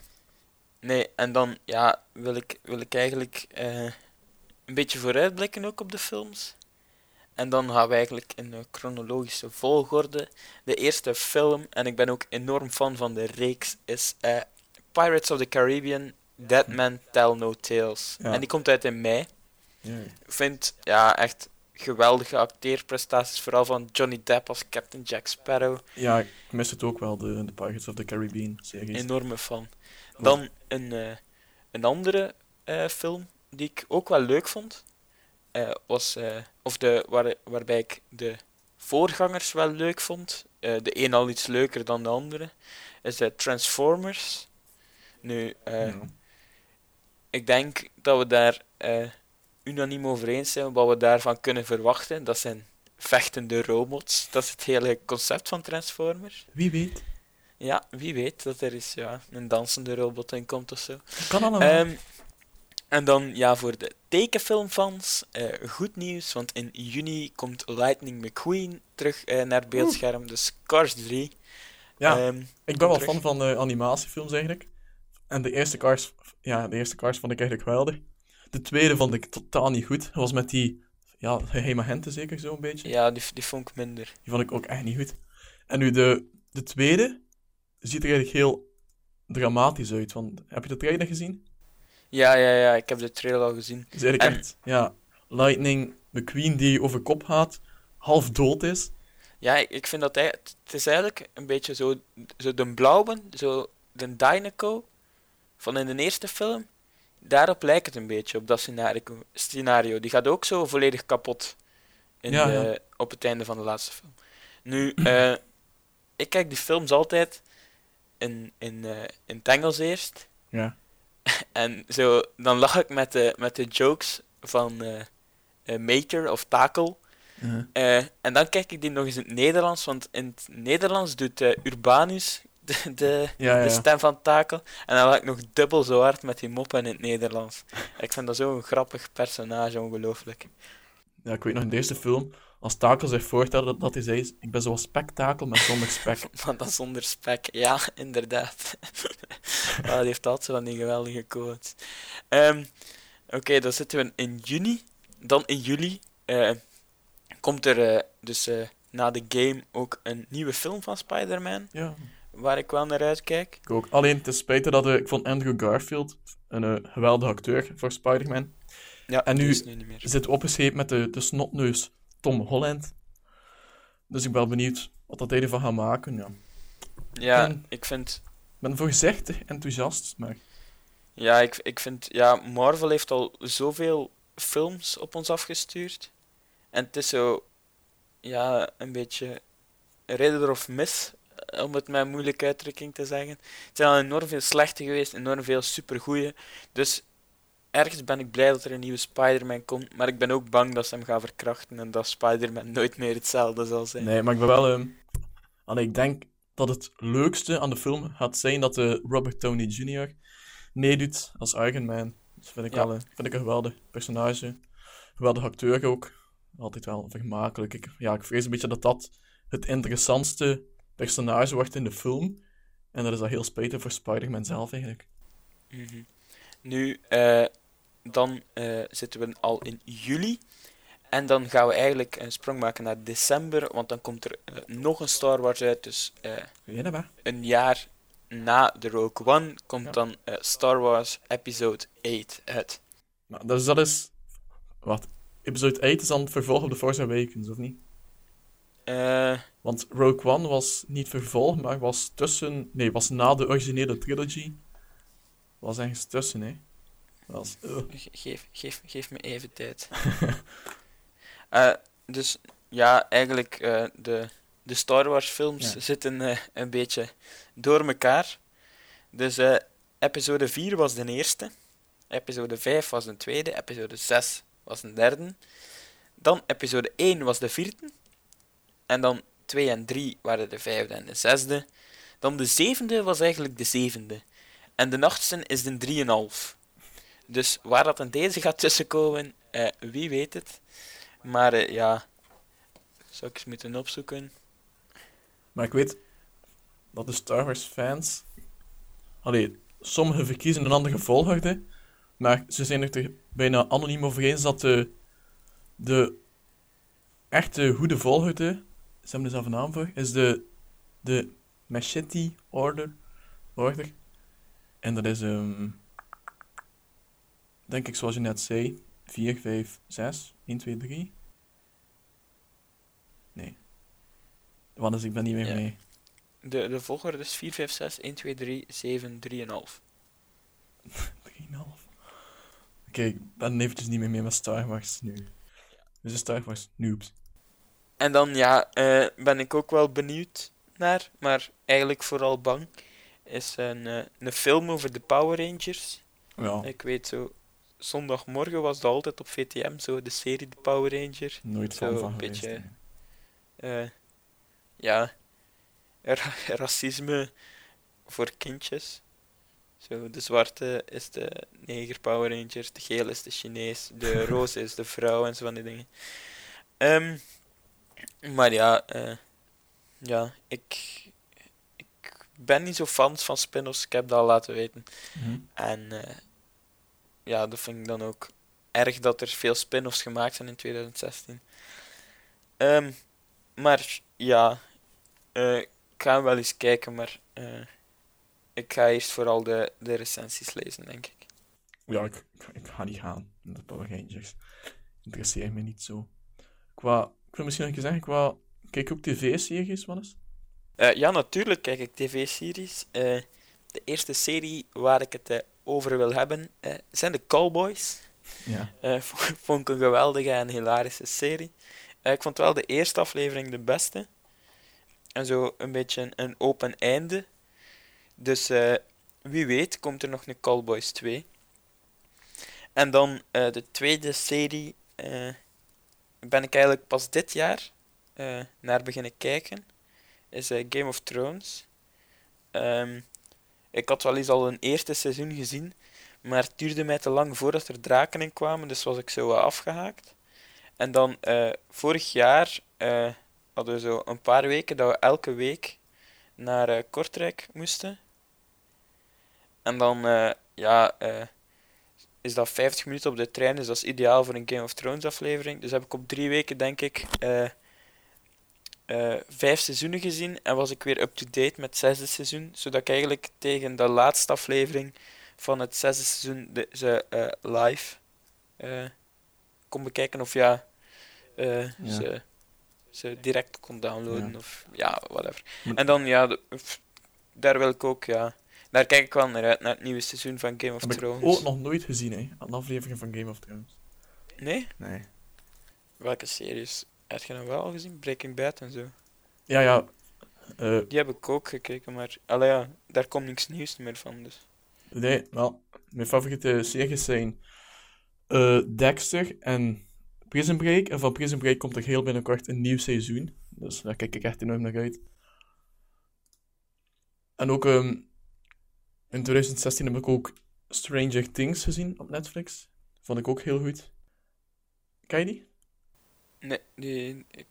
Nee, en dan ja, wil, ik, wil ik eigenlijk eh, een beetje vooruitblikken ook op de films. En dan gaan we eigenlijk in een chronologische volgorde. De eerste film, en ik ben ook enorm fan van de reeks, is eh, Pirates of the Caribbean, Dead Man Tell No Tales. Ja. En die komt uit in mei. Ja. Ik vind ja, echt geweldige acteerprestaties, vooral van Johnny Depp als Captain Jack Sparrow. Ja, ik mis het ook wel, de, de Pirates of the Caribbean series. enorme fan. Dan een, eh, een andere eh, film die ik ook wel leuk vond, eh, was, of de, waar, waarbij ik de voorgangers wel leuk vond, de een al iets leuker dan de andere, is de Transformers. Nu, Ja. ik denk dat we daar eh, unaniem over eens zijn wat we daarvan kunnen verwachten. Dat zijn vechtende robots. Dat is het hele concept van Transformers. Wie weet. Ja, wie weet dat er is ja, een dansende robot in komt of zo. Kan allemaal. Ehm, en dan ja, voor de tekenfilmfans, eh, goed nieuws, want in juni komt Lightning McQueen terug eh, naar het beeldscherm, dus Cars 3. ja, Ehm, ik ben wel terug. fan van eh, animatiefilms eigenlijk. En de eerste Cars, ja, de eerste Cars vond ik eigenlijk geweldig. De tweede vond ik totaal niet goed. Dat was met die, ja, geheime agenten zeker zo'n beetje. ja, die, die vond ik minder. Die vond ik ook echt niet goed. En nu de, de tweede ziet er eigenlijk heel dramatisch uit. Want, heb je de trailer gezien? Ja, ja, ja, ik heb de trailer al gezien. Eigenlijk En- echt, ja, Lightning McQueen die over kop gaat, half dood is. Ja, ik- vind dat hij, het is eigenlijk een beetje zo, zo de blauwe, zo de Dynaco van in de eerste film. Daarop lijkt het een beetje, op dat scenario. scenario. Die gaat ook zo volledig kapot in Ja, de- ja. op het einde van de laatste film. Nu, eh, ik kijk die films altijd in, in, eh, in het Engels eerst. Ja. En zo, dan lach ik met de, met de jokes van eh, Mater of Takel. Uh-huh. En dan kijk ik die nog eens in het Nederlands, want in het Nederlands doet Urbanus de, de, Ja, ja, de ja. stem van Takel. En dan laat ik nog dubbel zo hard met die moppen in het Nederlands. ik vind dat zo'n grappig personage, ongelooflijk. Ja, ik weet nog in deze film, als Takel zich voorstelde dat, dat hij zei, ik ben zoals spektakel, maar zonder spek. Maar dan zonder spek. Ja, inderdaad. ah, die heeft altijd zo van die geweldige quotes. Ehm, Oké, dan zitten we in juni. Dan in juli eh, komt er eh, dus eh, na de game ook een nieuwe film van Spider-Man. ja, Waar ik wel naar uitkijk. ik ook. Alleen, het is spijtig dat eh, ik vond Andrew Garfield een eh, geweldige acteur voor Spider-Man. Ja, En nu is nu niet meer. Zit opgeschreven met de, de snotneus Tom Holland. Dus ik ben benieuwd wat dat hij ervan gaat maken. Ja. Ja, en- ik vind Ik ben voorzichtig enthousiast, maar Ja, ik, ik vind, ja, Marvel heeft al zoveel films op ons afgestuurd. En het is zo, ja, een beetje Ridder of Myth, eh, om het met moeilijke uitdrukking te zeggen. Het zijn al enorm veel slechte geweest, enorm veel supergoeie. Dus ergens ben ik blij dat er een nieuwe Spider-Man komt, maar ik ben ook bang dat ze hem gaan verkrachten en dat Spider-Man nooit meer hetzelfde zal zijn. nee, maar ik ben wel. ehm allee, ik denk dat het leukste aan de film gaat zijn dat de Robert Downey Jr. meedoet als Iron Man. Dat vind ik, Ja. wel, een- vind ik een geweldig personage. Geweldig acteur ook. Altijd wel vermakelijk. Ik, ja, ik vrees een beetje dat dat het interessantste personage wordt in de film. En dat is dat heel spijtig voor Spider-Man zelf eigenlijk. Mhm. Nu, eh, dan eh, zitten we al in juli. En dan gaan we eigenlijk een sprong maken naar december, want dan komt er eh, nog een Star Wars uit. Dus een jaar na de Rogue One komt Ja. dan Star Wars Episode 8 uit. Nou, dus dat is... Wat? Episode 8 is dan het vervolg op The Force Awakens, of niet? Eh, Want Rogue One was niet vervolg, maar was tussen... Nee, was na de originele trilogy. Was ergens tussen, hè. Was, eh, ge- geef, geef, geef me even tijd. Eh, dus ja, eigenlijk de, de Star Wars films Ja. zitten een beetje door elkaar. Dus episode 4 was de eerste, episode 5 was de tweede, episode 6 was de derde. Dan episode 1 was de vierde. En dan 2 en 3 waren de vijfde en de zesde. Dan de zevende was eigenlijk de zevende. En de achtste is de 3,5. Dus waar dat in deze gaat tussenkomen, eh, wie weet het. Maar eh, ja, zou ik eens moeten opzoeken. Maar ik weet dat de Star Wars fans. Allee, sommigen verkiezen een andere volgorde. Maar ze zijn er toch bijna anoniem over eens dat de, de echte goede volgorde. Ze hebben er zelf een naam voor. Is de, de Machete Order. order. En dat is. ehm denk ik, zoals je net zei. 4, 5, 6. 1, 2, 3. Nee. Want dus ik ben niet meer Ja. mee. De, de volgorde is 4, 5, 6, 1, 2, 3, 7, 3,5. 3,5. Oké, ik ben eventjes niet meer mee met Star Wars nu. Dus Star Wars noobs. En dan ja, eh, ben ik ook wel benieuwd naar, maar eigenlijk vooral bang. Is een, eh, een film over de Power Rangers. Ja, Ik weet zo, zondagmorgen was dat altijd op VTM, zo de serie De Power Ranger. nooit zo van een geweest. beetje-. Eh, ja, ra- racisme voor kindjes. Zo, de zwarte is de neger Power Ranger, de geel is de Chinees, de roze is de vrouw en zo van die dingen. Ehm, maar ja, eh, ja ik, ik ben niet zo fan van spin-offs, ik heb dat al laten weten. Mhm. En eh, ja, dat vind ik dan ook erg dat er veel spin-offs gemaakt zijn in 2016. Ehm, maar ja, eh, ik ga wel eens kijken, maar ik ga eerst vooral de, de recensies lezen, denk ik. Ja, ik, ik, ik ga niet gaan de Power Rangers. Interesseert me niet zo. Qua, wil misschien nog een keer zeggen, qua... Kijk ook tv-series, wat is? Eh, ja, natuurlijk kijk ik tv-series. Eh, de eerste serie waar ik het eh, over wil hebben zijn de Cowboys. Ja. Eh, vond ik een geweldige en hilarische serie. Ik vond wel de eerste aflevering de beste. En zo een beetje een, een open einde. Dus eh, wie weet komt er nog een Cowboys 2. En dan eh, de tweede serie eh, ben ik eigenlijk pas dit jaar eh, naar beginnen kijken. Is eh, Game of Thrones. Ehm, ik had wel eens al een eerste seizoen gezien. Maar het duurde mij te lang voordat er draken in kwamen, dus was ik zo afgehaakt. En dan eh, vorig jaar hadden we zo een paar weken dat we elke week naar Kortrijk moesten. En dan ja, is dat 50 minuten op de trein, dus dat is ideaal voor een Game of Thrones aflevering. Dus heb ik op drie weken, denk ik, eh, eh, vijf seizoenen gezien en was ik weer up-to-date met het zesde seizoen, zodat ik eigenlijk tegen de laatste aflevering van het zesde seizoen de, ze eh, live kon bekijken of ja, Ja. Ze, ze direct kon downloaden Ja. of ja, whatever. En dan ja, de- daar wil ik ook, ja, daar kijk ik wel naar uit, naar het nieuwe seizoen van Game of Heb ik Thrones. ook nog nooit gezien, hè. Een aflevering van Game of Thrones. Nee? Nee. Welke series? Heb je dan wel al gezien? Breaking Bad en zo. Ja, ja. eh, Die heb ik ook gekeken, maar allee, ja, daar komt niks nieuws meer van. Dus. nee, wel. Mijn favoriete series zijn eh, Dexter en Prison Break. En van Prison Break komt er heel binnenkort een nieuw seizoen. Dus daar kijk ik echt enorm naar uit. En ook ehm, in 2016 heb ik ook Stranger Things gezien op Netflix. Vond ik ook heel goed. Ken je die? Nee, die, ik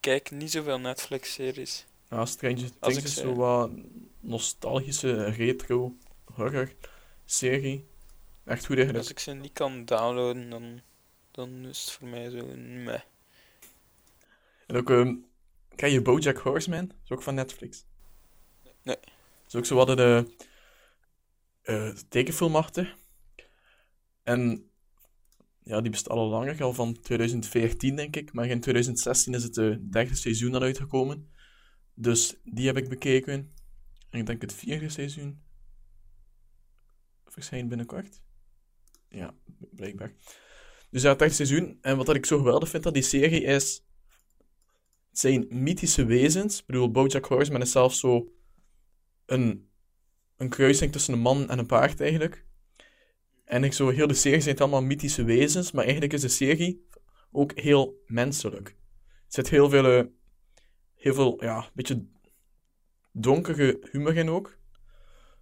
kijk niet zoveel Netflix-series. Ja, Stranger Als Things is zo wat nostalgische retro horror serie. Echt goed eigenlijk. Als ik ze niet kan downloaden, dan, dan is het voor mij zo meh. En ook, ehm ken je Bojack Horseman? Dat is ook van Netflix. Nee. Dat is ook zo wat de eh tekenfilm achter. En ja, die bestaat al langer, al van 2014 denk ik. Maar in 2016 is het de derde seizoen dan uitgekomen. Dus die heb ik bekeken. En ik denk het vierde seizoen verschijnt binnenkort. Ja, blijkbaar. Dus ja, het derde seizoen. En wat ik zo geweldig vind aan die serie is... Het zijn mythische wezens. Ik bedoel, Bojack Horseman is zelfs zo een, een kruising tussen een man en een paard eigenlijk. En ik zo, heel de serie zijn het allemaal mythische wezens, maar eigenlijk is de serie ook heel menselijk. Er zit heel veel, eh, heel veel, ja, beetje donkere humor in ook.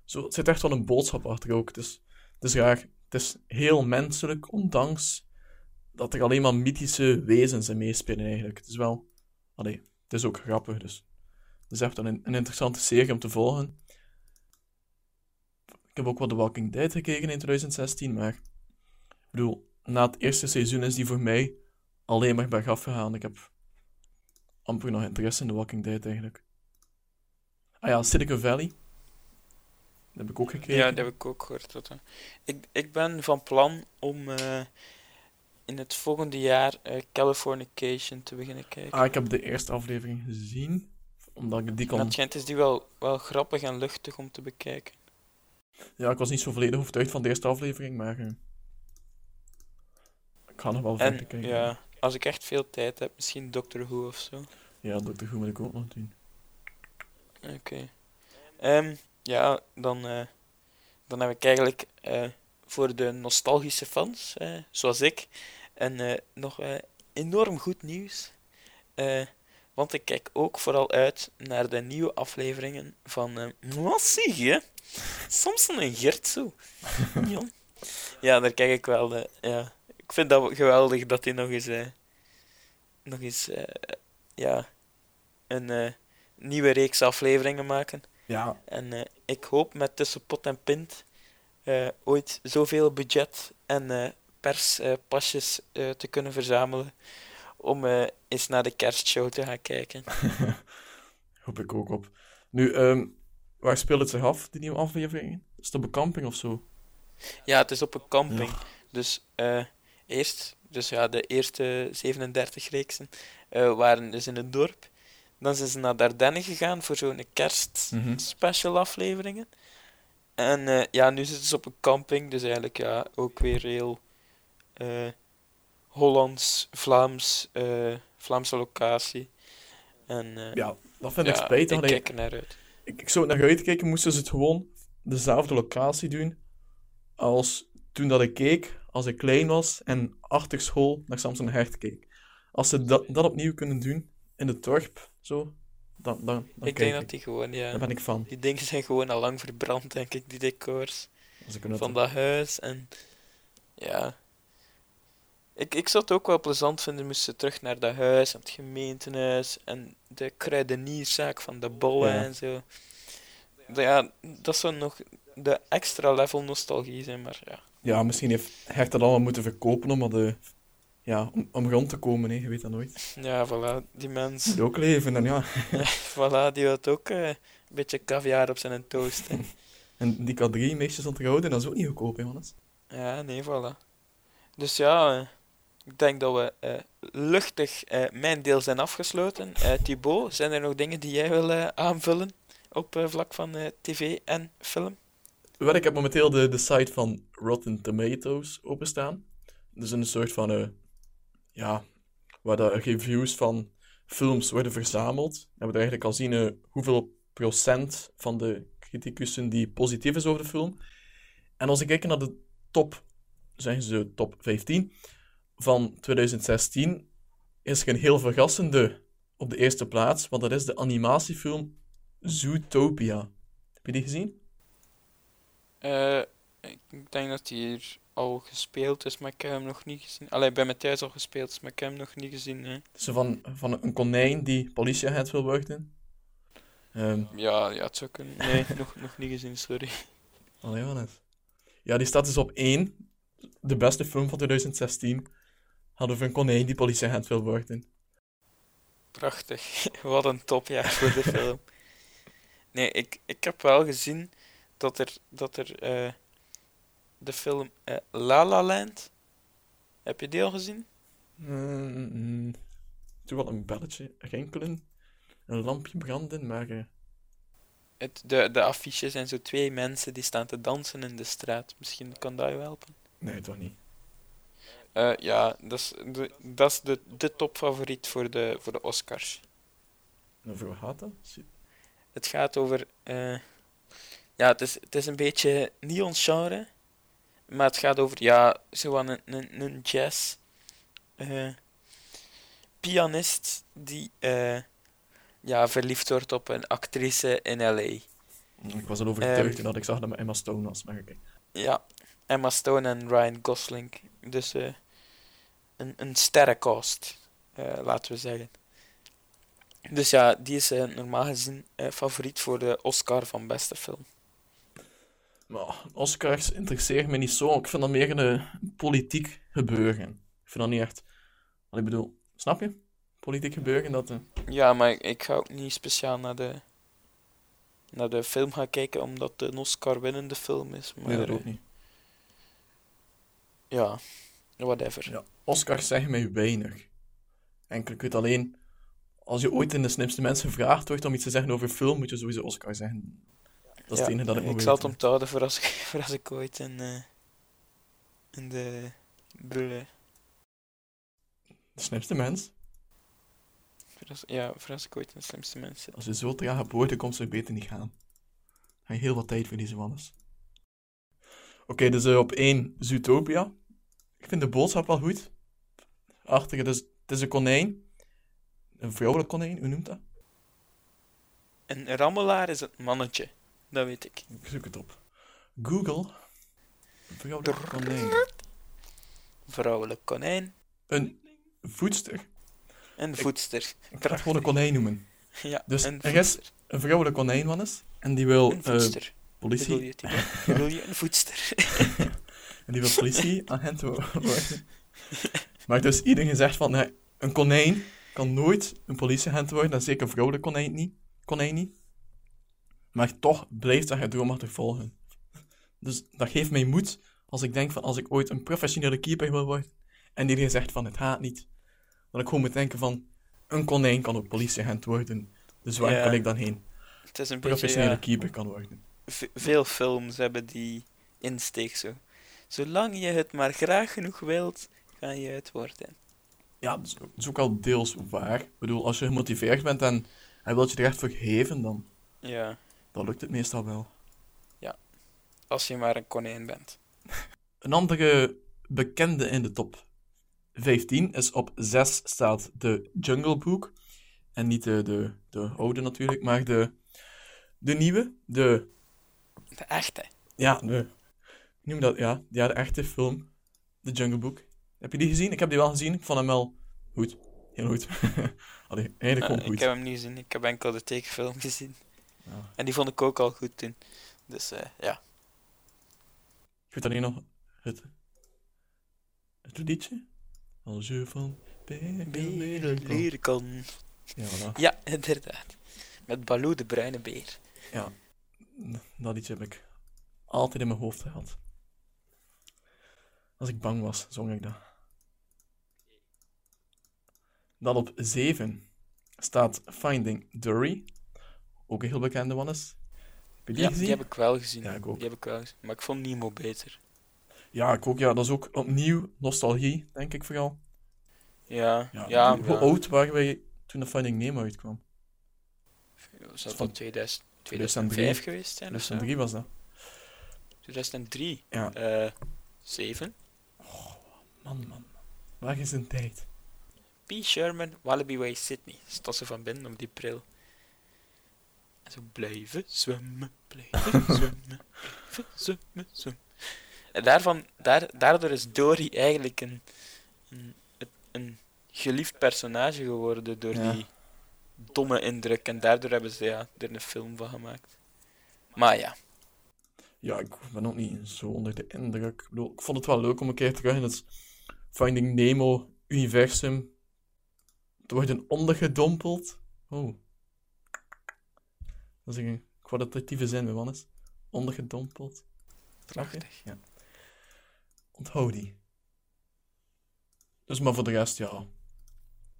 Zo, er zit echt wel een boodschap achter ook. Dus het is raar. Het het is heel menselijk, ondanks dat er alleen maar mythische wezens in meespelen eigenlijk. Het is wel... Allee, het is ook grappig, dus... Het is echt een, een interessante serie om te volgen. Ik heb ook wat The Walking Dead gekeken in 2016, maar... Ik bedoel, na het eerste seizoen is die voor mij alleen maar bergaf gegaan. Ik heb amper nog interesse in The Walking Dead eigenlijk. Ah ja, Silicon Valley. Dat heb ik ook gekeken. Ja, dat heb ik ook gehoord. Dat, hè. ik, ik ben van plan om eh, in het volgende jaar eh, Californication te beginnen kijken. Ah, ik heb de eerste aflevering gezien. Omdat ik die kon... het schijnt is die wel, wel grappig en luchtig om te bekijken. Ja, ik was niet zo volledig overtuigd van de eerste aflevering, maar... eh, ik ga nog wel verder En kijken. ja, als ik echt veel tijd heb, misschien Doctor Who of zo. Ja, Dr. Who moet ik ook nog doen. Oké. Ehm, ja, dan, eh, dan heb ik eigenlijk eh, voor de nostalgische fans, zoals ik, en nog enorm goed nieuws. Eh, want ik kijk ook vooral uit naar de nieuwe afleveringen van eh Wat zie je? Samson en Gert zo. ja. daar kijk ik wel. eh, ja. Ik vind dat geweldig dat die nog eens, eh, nog eens ja, een nieuwe reeks afleveringen maken. Ja, En ik hoop met tussen pot en pint ooit zoveel budget en perspasjes te kunnen verzamelen om eh, eens naar de kerstshow te gaan kijken. hoop ik ook op. Nu, ehm, waar speelt het zich af, die nieuwe afleveringen? Is het op een camping of zo? Ja, het is op een camping. Dus eh, eerst, dus ja, de eerste 37 reeksen eh, waren dus in het dorp. Dan zijn ze naar Dardenne gegaan voor zo'n kerstspecial afleveringen. En ja, nu zitten ze op een camping, dus eigenlijk ja, ook weer heel Hollands, Vlaams, eh, Vlaamse locatie. En eh, Ja, dat vind ja, ik spijtig. ik kijk er naar uit. ik, ik zou het naar uitkijken, moesten ze het gewoon dezelfde locatie doen als toen dat ik keek, als ik klein was en achter school naar Samson Hert keek. Als ze dat, dat opnieuw kunnen doen in het dorp, zo, dan, dan, dan Ik kijk denk ik. dat die gewoon, ja, Daar ben ik van. die dingen zijn gewoon al lang verbrand, denk ik, die decors. Dat van dat huis. En ja. Ik, ik zou het ook wel plezant vinden moesten ze terug naar dat huis en het gemeentehuis en de kruidenierszaak van de bollen Ja. en zo. Ja, dat zou nog de extra level nostalgie zijn, maar ja. Ja, misschien heeft Hert dat allemaal moeten verkopen om, de, ja, om, om rond te komen, hè. je weet dat nooit. Ja, voilà, die mens. Ook leven, en ja. Voilà, die had ook eh, een beetje caviar op zijn toast. hè. En die K3 meisjes onthouden, dat is ook niet goedkoop, hè, Hannes. Ja, nee, voilà. Dus ja, eh, ik denk dat we eh, luchtig eh, mijn deel zijn afgesloten. Eh Thibaut, zijn er nog dingen die jij wil aanvullen op vlak van tv en film? Wel, ik heb momenteel de, de site van Rotten Tomatoes openstaan. Dat is een soort van, ja, waar de reviews van films worden verzameld. En we eigenlijk al zien hoeveel procent van de criticussen die positief is over de film. En als ik kijk naar de top, zeggen ze top 15 van 2016, is er een heel verrassende op de eerste plaats, want dat is de animatiefilm Zootopia. Heb je die gezien? Eh, ik denk dat hij hier al gespeeld is, maar ik heb hem nog niet gezien. Allee, bij mij thuis al gespeeld is, maar ik heb hem nog niet gezien. hè. Zo van, van een konijn die politieagent wil worden. Ehm Ja, ja, het zou kunnen. Nee, nog, nog niet gezien, sorry. allee, wat is. Ja, die staat dus op 1. De beste film van 2016. Gaat over een konijn die politieagent wil worden. Prachtig. Wat een topjaar voor de film. Nee, ik, ik heb wel gezien dat er, dat er eh, de film eh, La La Land. Heb je die al gezien? Mm. Doe wel een belletje rinkelen. Een lampje branden, maar... eh, Het, de, de affiches zijn zo twee mensen die staan te dansen in de straat. Misschien kan dat je helpen. nee, toch niet. Eh, ja, dat is de, dat is de, de topfavoriet voor de, voor de Oscars. Voor wat gaat dat? Het gaat over. eh, ja, het is, het is een beetje niet ons genre. Maar het gaat over. Ja, zo aan een, een, een jazz. eh, pianist die. ja, verliefd wordt op een actrice in LA. Ik was al overtuigd Ehm. dat ik zag dat Emma Stone was, maar oké. Ja. Emma Stone en Ryan Gosling. Dus eh, een, een sterrencast, eh, laten we zeggen. Dus ja, die is eh, normaal gezien favoriet voor de Oscar van beste film. Maar Oscars interesseert me niet zo. Ik vind dat meer een politiek gebeuren. Ik vind dat niet echt... Wat ik bedoel, snap je? Politiek gebeuren, dat... Ja, maar ik, ik ga ook niet speciaal naar de, naar de film gaan kijken omdat het een Oscar-winnende film is. Maar nee, dat ook niet. Ja, whatever. Ja, Oscars zeggen mij weinig. Enkel, ik weet alleen... Als je ooit in de slimste mensen gevraagd wordt om iets te zeggen over film, moet je sowieso Oscar zeggen. Dat is Ja, het enige dat ik moet zal het onthouden voor als ik, voor als ik ooit in, eh, in de bullen. De slimste mens. Voor als, ja, voor als ik ooit in de slimste mensen zit. Als je zo traag op woorden komt, zou je beter niet gaan. Ga je heel wat tijd verliezen, Wannes. Oké, dus eh, op één Zootopia. Ik vind de boodschap wel goed. Achter, dus, het is een konijn. Een vrouwelijk konijn, hoe noemt dat? Een rammelaar is het mannetje. Dat weet ik. Ik zoek het op. Google. Een vrouwelijk konijn. Vrouwelijk konijn. Een voedster. Een voedster. Ik ga het gewoon een konijn noemen. Ja, Dus een er is een vrouwelijk konijn, Wannes. En die wil Een eh, voedster. Bedoel politie... je, Timo? Bedoel je een voedster? En die wil politieagent wo- worden. Maar dus iedereen gezegd van, nee, een konijn kan nooit een politieagent worden. En zeker een vrouwelijk konijn niet. Konijn niet. Maar toch blijft dat je droom achtervolgen. Dus dat geeft mij moed als ik denk van, als ik ooit een professionele keeper wil worden. En iedereen zegt van, het gaat niet. Dat ik gewoon moet denken van, een konijn kan ook politieagent worden. Dus waar Ja. kan ik dan heen? Het is een beetje, Professionele ja, keeper kan worden. veel films hebben die insteek zo. Zolang je het maar graag genoeg wilt, ga je het worden. Ja, dat is, ook- dat is ook al deels waar. Ik bedoel, als je gemotiveerd bent en hij wilt je er echt voor geven, dan, Ja, dan lukt het meestal wel. als je maar een konijn bent. Een andere bekende in de top 15 is op 6 staat de Jungle Book. En niet de, de, de oude natuurlijk, maar de, de nieuwe. De, De echte. ja, de, noem dat? Ja, ja, de echte film. De Jungle Book. Heb je die gezien? Ik heb die wel gezien. Ik vond hem wel goed. Heel goed. Allee, eigenlijk Eh, gewoon ik goed. heb hem niet gezien, ik heb enkel de tekenfilm gezien. Ja. En die vond ik ook al goed toen. Dus eh, ja. Ik weet alleen nog het, het liedje. Als je van leren. Leren kan. Ja, voilà. Ja, inderdaad. Met Baloo de bruine beer. Ja, dat liedje heb ik altijd in mijn hoofd gehad. Als ik bang was, zong ik dat. Dan op 7 staat Finding Dory. Ook een heel bekende one is. Heb je die ja, gezien? die heb ik wel gezien. Ja, ik ook. Die heb ik wel gezien. Maar ik vond Nemo beter. Ja, ik ook. Ja, dat is ook opnieuw nostalgie, denk ik vooral. Ja, Ja, ja. hoe, oud waren wij toen de Finding Nemo uitkwam? Van dat 2000, 2003. 2005 geweest zijn? of zo? 2003 was dat. 2003. Ja. Eh 7. Man, man. Waar is een tijd? P. Sherman, Wallaby Way, Sydney. Stot ze van binnen op die pril. En zo blijven zwemmen, blijven zwemmen, blijven zwemmen, zwemmen. En daarvan, daar, daardoor is Dory eigenlijk een, een, een geliefd personage geworden door Ja. die domme indruk. En daardoor hebben ze ja, er een film van gemaakt. Maar ja, Ja, ik ben ook niet zo onder de indruk. Ik, bedoel, ik vond het wel leuk om een keer terug in het Finding Nemo-universum te worden ondergedompeld. Oh. Dat is een kwalitatieve zin, Wannes. Ondergedompeld. Prachtig. Ja. Onthoud die. Dus, maar voor de rest, ja.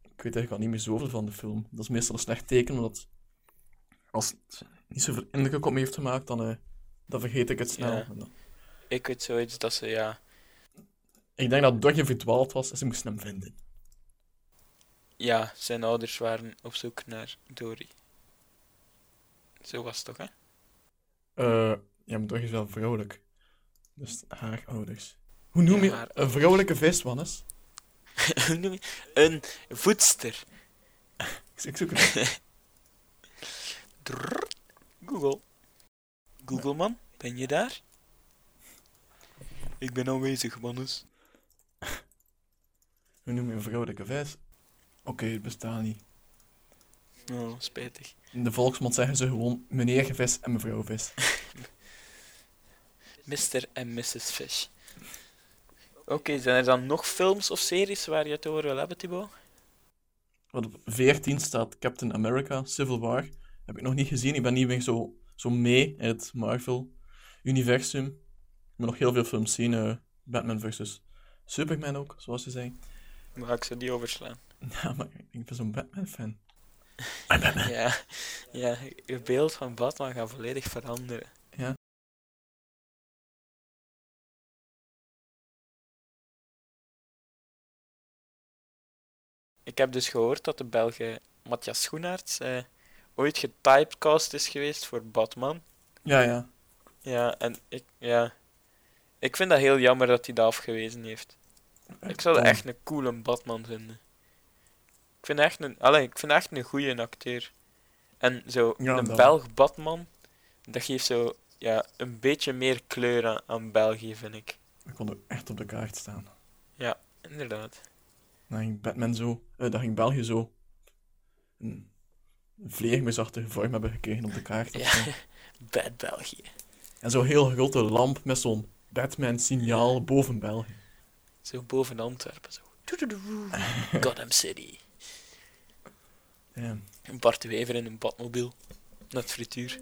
Ik weet eigenlijk al niet meer zoveel van de film. Dat is meestal een slecht teken, omdat als het niet zoveel indruk op me heeft gemaakt, dan, eh, dan vergeet ik het snel. Ja. En dan- Ik weet zoiets dat ze, ja... Ik denk dat Dogje verdwaald was en ze moesten hem vinden. Ja, zijn ouders waren op zoek naar Dory. Zo was het toch, hè? Eh, ja, maar Dogje is wel vrouwelijk. Dus haar ouders. Hoe noem je Ja, een vrouwelijke vis, Wannes? Hoe noem je? Een voedster. Ik, zoek het. Google. Google, man. Ben je daar? Ik ben aanwezig, mannes. Hoe noem je een vrouwelijke vis? Oké, het bestaat niet. Oh, spijtig. In de volksmond zeggen ze gewoon meneer vis en mevrouw vis. Mr. en Mrs. Fish. Oké, zijn er dan nog films of series waar je het over wil hebben, Thibaut? Wat op 14 staat Captain America Civil War. Heb ik nog niet gezien. Ik ben niet meer zo, zo mee in het Marvel-universum. Ik moet nog heel veel films zien. eh, Batman vs. Superman ook, zoals je zei. Dan ga ik ze niet overslaan. Ja, maar ik ben zo'n Batman-fan. I'm Batman. Ja, ja, je beeld van Batman gaat volledig veranderen. Ja. Ik heb dus gehoord dat de Belge Matthias Schoenaerts eh, ooit getypecast is geweest voor Batman. Ja, ja. Ja, en ik, ja. Ik vind dat heel jammer dat hij dat afgewezen heeft. Ik zou dat echt een coole Batman vinden. Ik vind echt een, allee, ik vind echt een goede acteur. En zo, Ja, een dat. Belg Batman, dat geeft zo, ja, een beetje meer kleur aan, aan België, vind ik. Ik kon er echt op de kaart staan. Inderdaad. Dan ging Batman zo, dan ging België zo een vleermuisachtige vorm hebben gekregen op de kaart. Ja, bad België. En zo'n heel grote lamp met zo'n Batman-signaal boven België. Zo boven Antwerpen, zo. Gotham City. Ja. Een Bart Wever in een badmobiel. Net frituur.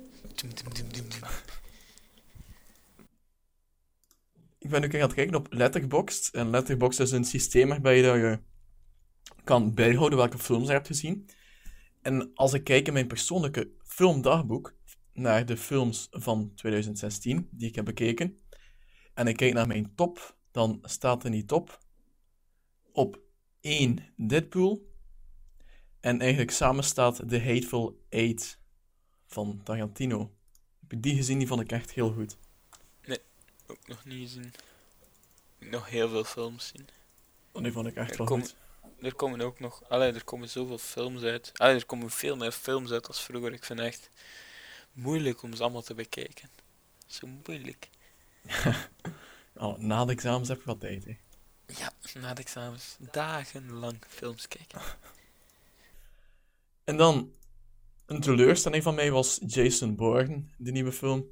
Ik ben nu aan het kijken op Letterboxd. En Letterboxd is een systeem waarbij je, je kan bijhouden welke films je hebt gezien. En als ik kijk in mijn persoonlijke filmdagboek naar de films van 2016 die ik heb bekeken, en ik kijk naar mijn top, dan staat er niet op op 1 Deadpool. En eigenlijk samen staat The Hateful Eight van Tarantino. Heb ik die gezien? Die vond ik echt heel goed. Ook nog niet gezien. Nog heel veel films zien. Oh, Die vond ik echt Er wel kom- goed. Er komen ook nog, allee, er komen zoveel films uit. Allee, er komen veel meer films uit als vroeger. Ik vind het echt moeilijk om ze allemaal te bekijken. Zo moeilijk. Oh, na de examens heb ik wat tijd, hè. Ja, na de examens dagenlang films kijken. En dan, een teleurstelling van mij was Jason Bourne, de nieuwe film.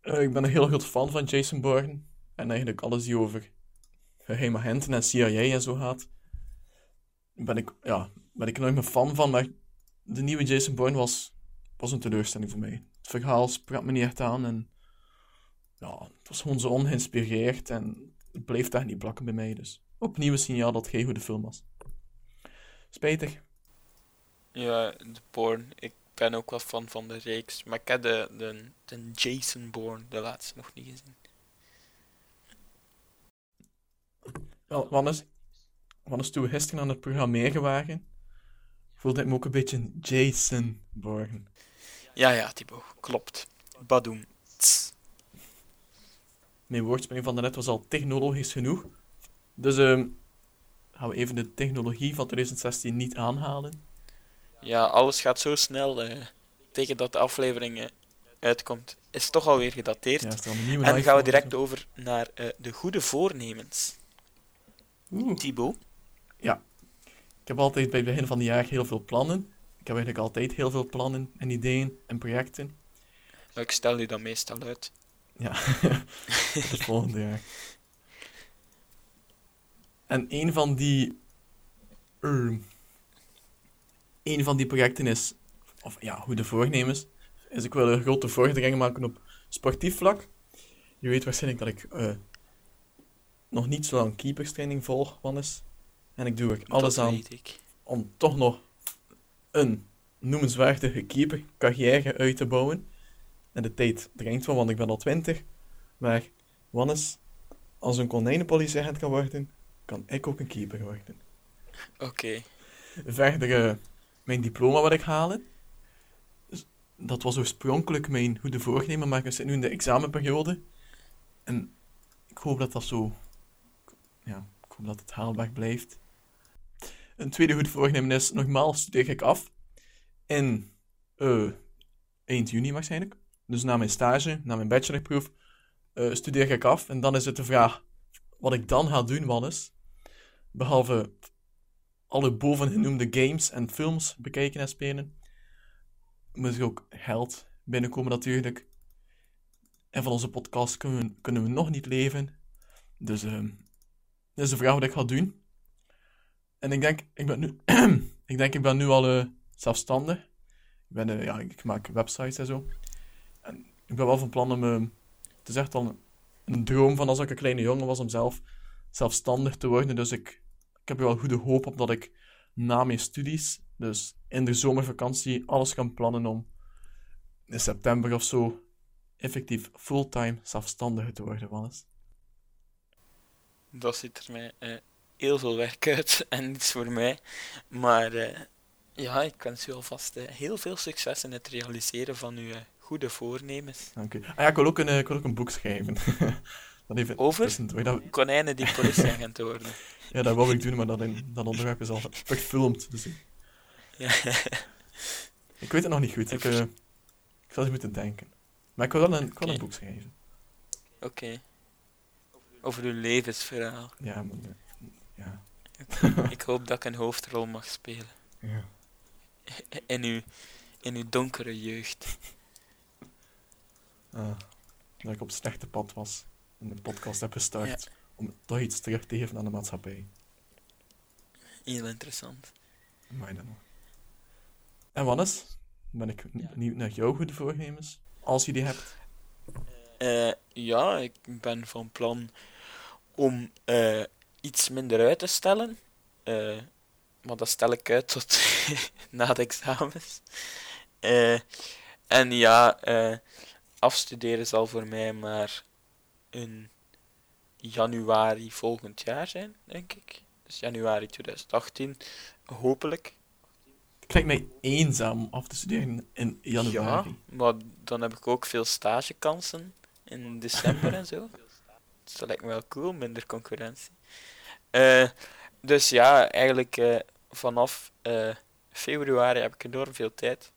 Eh, ik ben een heel groot fan van Jason Bourne. En eigenlijk alles die over geheime agenten en CIA en zo gaat. Ben ik, ja, ben ik nooit meer fan van, maar de nieuwe Jason Bourne was, was een teleurstelling voor mij. Het verhaal sprak me niet echt aan en ja, het was gewoon zo ongeïnspireerd en het bleef daar niet plakken bij mij. Dus opnieuw een signaal dat het geen goede film was. Spijtig. Ja, de Bourne. Ik ben ook wel fan van de reeks. Maar ik heb de, de, de Jason Bourne, de laatste, nog niet gezien. Wel, Wannes, Wannes, toen we gisteren aan het programmeren waren, voelde ik me ook een beetje een Jason Bourne. Ja, ja, Thibaut. Klopt. Badoem. Tss. Mijn woordspeling van daarnet was al technologisch genoeg. Dus ehm, gaan we even de technologie van 2016 niet aanhalen. Ja, alles gaat zo snel. eh, tegen dat de aflevering eh, uitkomt. Is toch alweer gedateerd. Ja, is en dan gaan we direct over naar eh, de goede voornemens. Oeh. Thibaut. Ik heb altijd bij het begin van het jaar heel veel plannen. Ik heb eigenlijk altijd heel veel plannen en ideeën en projecten. Ik stel u dan meestal uit. Ja, is volgende jaar. En een van die... een van die projecten is... Of ja, goede voornemens. Is ik wil een grote vorderingen maken op sportief vlak. Je weet waarschijnlijk dat ik eh, nog niet zo lang keeperstraining volg, Wannes. En ik doe er alles aan ik. om toch nog een noemenswaardige keepercarrière uit te bouwen. En de tijd dringt wel, want ik ben al 20. Maar Wannes, als een konijnenpolitieagent kan worden, kan ik ook een keeper worden. Oké. Verder, eh, mijn diploma wat ik halen. Dus dat was oorspronkelijk mijn goede voornemen, maar ik zit nu in de examenperiode. En ik hoop dat dat zo... Ja, ik hoop dat het haalbaar blijft. Een tweede goed voornemen is, nogmaals studeer ik af. In eh, eind juni waarschijnlijk. Dus na mijn stage, na mijn bachelorproef, eh, studeer ik af. En dan is het de vraag wat ik dan ga doen, Wannes. Behalve alle bovengenoemde games en films bekijken en spelen, moet er ook geld binnenkomen natuurlijk. En van onze podcast kunnen we, kunnen we nog niet leven. Dus ehm dat is de vraag wat ik ga doen. En ik denk, ik ben nu, ik, denk, ik ben nu al eh, zelfstandig. Ik, ben, eh, ja, ik maak websites en zo. Ik ben wel van plan om... eh, het is echt een, droom van als ik een kleine jongen was om zelf zelfstandig te worden. Dus ik, ik heb er wel goede hoop op dat ik na mijn studies, dus in de zomervakantie, alles kan plannen om in september of zo effectief fulltime zelfstandige te worden, Wannes. Dat ziet er mij eh, heel veel werk uit en niets voor mij. Maar eh, ja, ik wens u alvast heel veel succes in het realiseren van uw goede voornemens. Dank u. Ah ja, ik wil ook een, eh, ik wil ook een boek schrijven. dat even Over? Dat, Konijnen die politieagent worden. ja, dat wou ik doen, maar dat, in, dat onderwerp is al gefilmd. Dus ik, Ja. ik weet het nog niet goed. Ik, eh, ik zal eens moeten denken. Maar ik wil wel een, een boek schrijven. Oké. Over uw levensverhaal. Ja, maar, ja. Ik hoop dat ik een hoofdrol mag spelen. ja. In uw, in uw donkere jeugd. Ah, dat ik op het slechte pad was en de podcast heb gestart om toch iets terug te geven aan de maatschappij. Heel interessant. Maar dan nog. En Wannes, ben ik benieuwd naar jouw goede voornemens, als je die hebt. Eh, ja, ik ben van plan om eh, iets minder uit te stellen. Eh, maar dat stel ik uit tot na de examens. Eh, en ja, eh, afstuderen zal voor mij maar in januari volgend jaar zijn, denk ik. Dus januari 2018, hopelijk. Het lijkt mij eenzaam om af te studeren in januari. Ja, maar dan heb ik ook veel stagekansen in december en zo. Dus dat lijkt me wel cool, minder concurrentie. Eh, dus ja, eigenlijk eh, vanaf eh, februari heb ik enorm veel tijd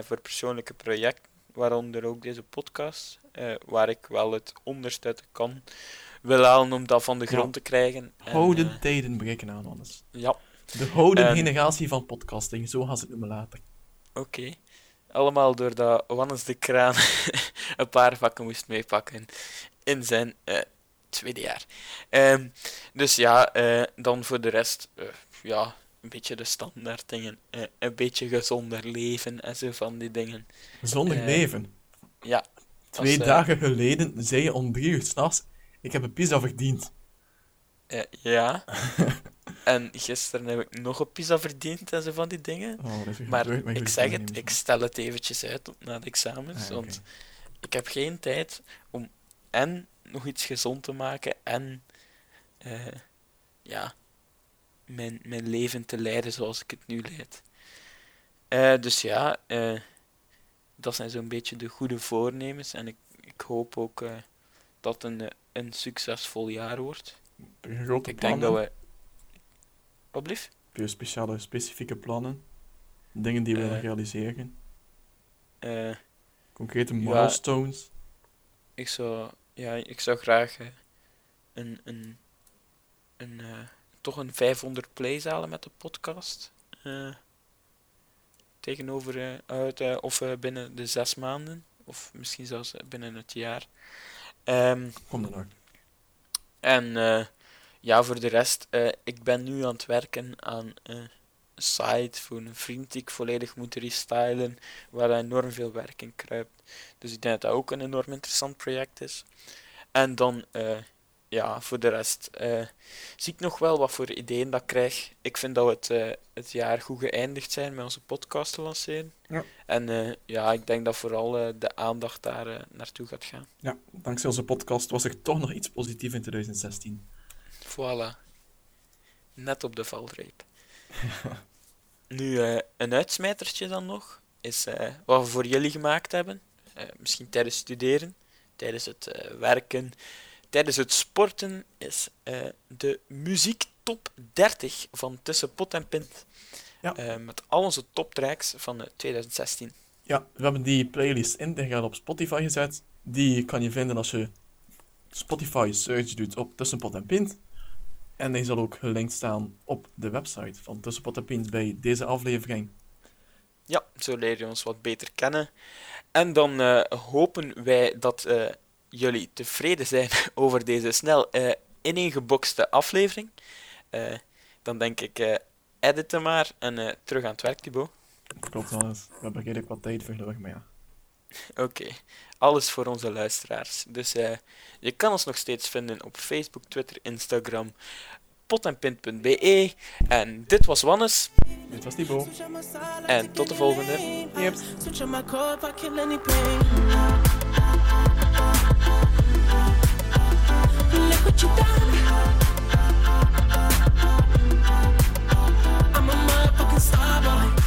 voor persoonlijke projecten, waaronder ook deze podcast, eh, waar ik wel het onderste uit kan wil halen om dat van de grond Ja. te krijgen. En, Houden eh, tijden breken aan, Wannes. ja, De houden En- generatie van podcasting, zo gaan ze het noemen later. Oké. Allemaal doordat Wannes de Kraan een paar vakken moest meepakken in zijn eh, tweede jaar. Ehm, dus ja, dan voor de rest, ja, een beetje de standaard dingen. Eh, een beetje gezonder leven en zo van die dingen. Zonder Eh, leven. Ja. Twee eh, dagen geleden zei je om drie uur s'nachts, ik heb een pizza verdiend. Ja. en gisteren heb ik nog een pizza verdiend en zo van die dingen. Oh, Maar gebeurd ik zeg het, ik stel het eventjes uit na de examens, Ah, want ik heb geen tijd om en nog iets gezond te maken en eh, ja, mijn, mijn leven te leiden zoals ik het nu leid. Eh, dus ja, eh, dat zijn zo'n beetje de goede voornemens en ik, ik hoop ook eh, dat het een, een succesvol jaar wordt. Grote Ik denk dat we... Wat blieft? Heb je speciale, specifieke plannen? Dingen die we willen realiseren? Concrete ja. milestones? Ik zou, ja, ik zou graag een, een, een, toch een 500 plays halen met de podcast. eh, tegenover, eh, uit, eh, of eh, binnen de zes maanden, of misschien zelfs binnen het jaar. Ehm, Kom dan nog. en eh, ja, voor de rest, eh, ik ben nu aan het werken aan eh, een site voor een vriend die ik volledig moet restylen, waar enorm veel werk in kruipt. Dus ik denk dat dat ook een enorm interessant project is. En dan, eh, ja, voor de rest eh, zie ik nog wel wat voor ideeën dat ik krijg. Ik vind dat we het, eh, het jaar goed geëindigd zijn met onze podcast te lanceren. Ja. En eh, ja, ik denk dat vooral de aandacht daar naartoe gaat gaan. Ja, dankzij onze podcast was er toch nog iets positiefs in 2016. Voilà. Net op de valreep. nu, een uitsmijtertje dan nog, is wat we voor jullie gemaakt hebben. Misschien tijdens studeren, tijdens het werken, tijdens het sporten, is eh, de muziek top 30 van Tussen Pot en Pint. Ja. Eh, met al onze toptracks van eh, 2016. Ja, we hebben die playlist integraal op Spotify gezet. Die kan je vinden als je Spotify search doet op Tussenpot en Pint. En die zal ook gelinkt staan op de website van Tussenpot en Pint bij deze aflevering. Ja, zo leer je ons wat beter kennen. En dan eh, hopen wij dat eh, jullie tevreden zijn over deze snel eh ineengeboxte aflevering. Eh, dan denk ik, eh editen maar en eh, terug aan het werk, Thibaut. Klopt alles. We hebben redelijk wat tijd verloren, maar ja. Oké, alles voor onze luisteraars. Dus eh, je kan ons nog steeds vinden op Facebook, Twitter, Instagram, potenpint.be. En dit was Wannes. Dit was Thibaut. En tot de volgende. Yep. I'm a motherfucking star boy.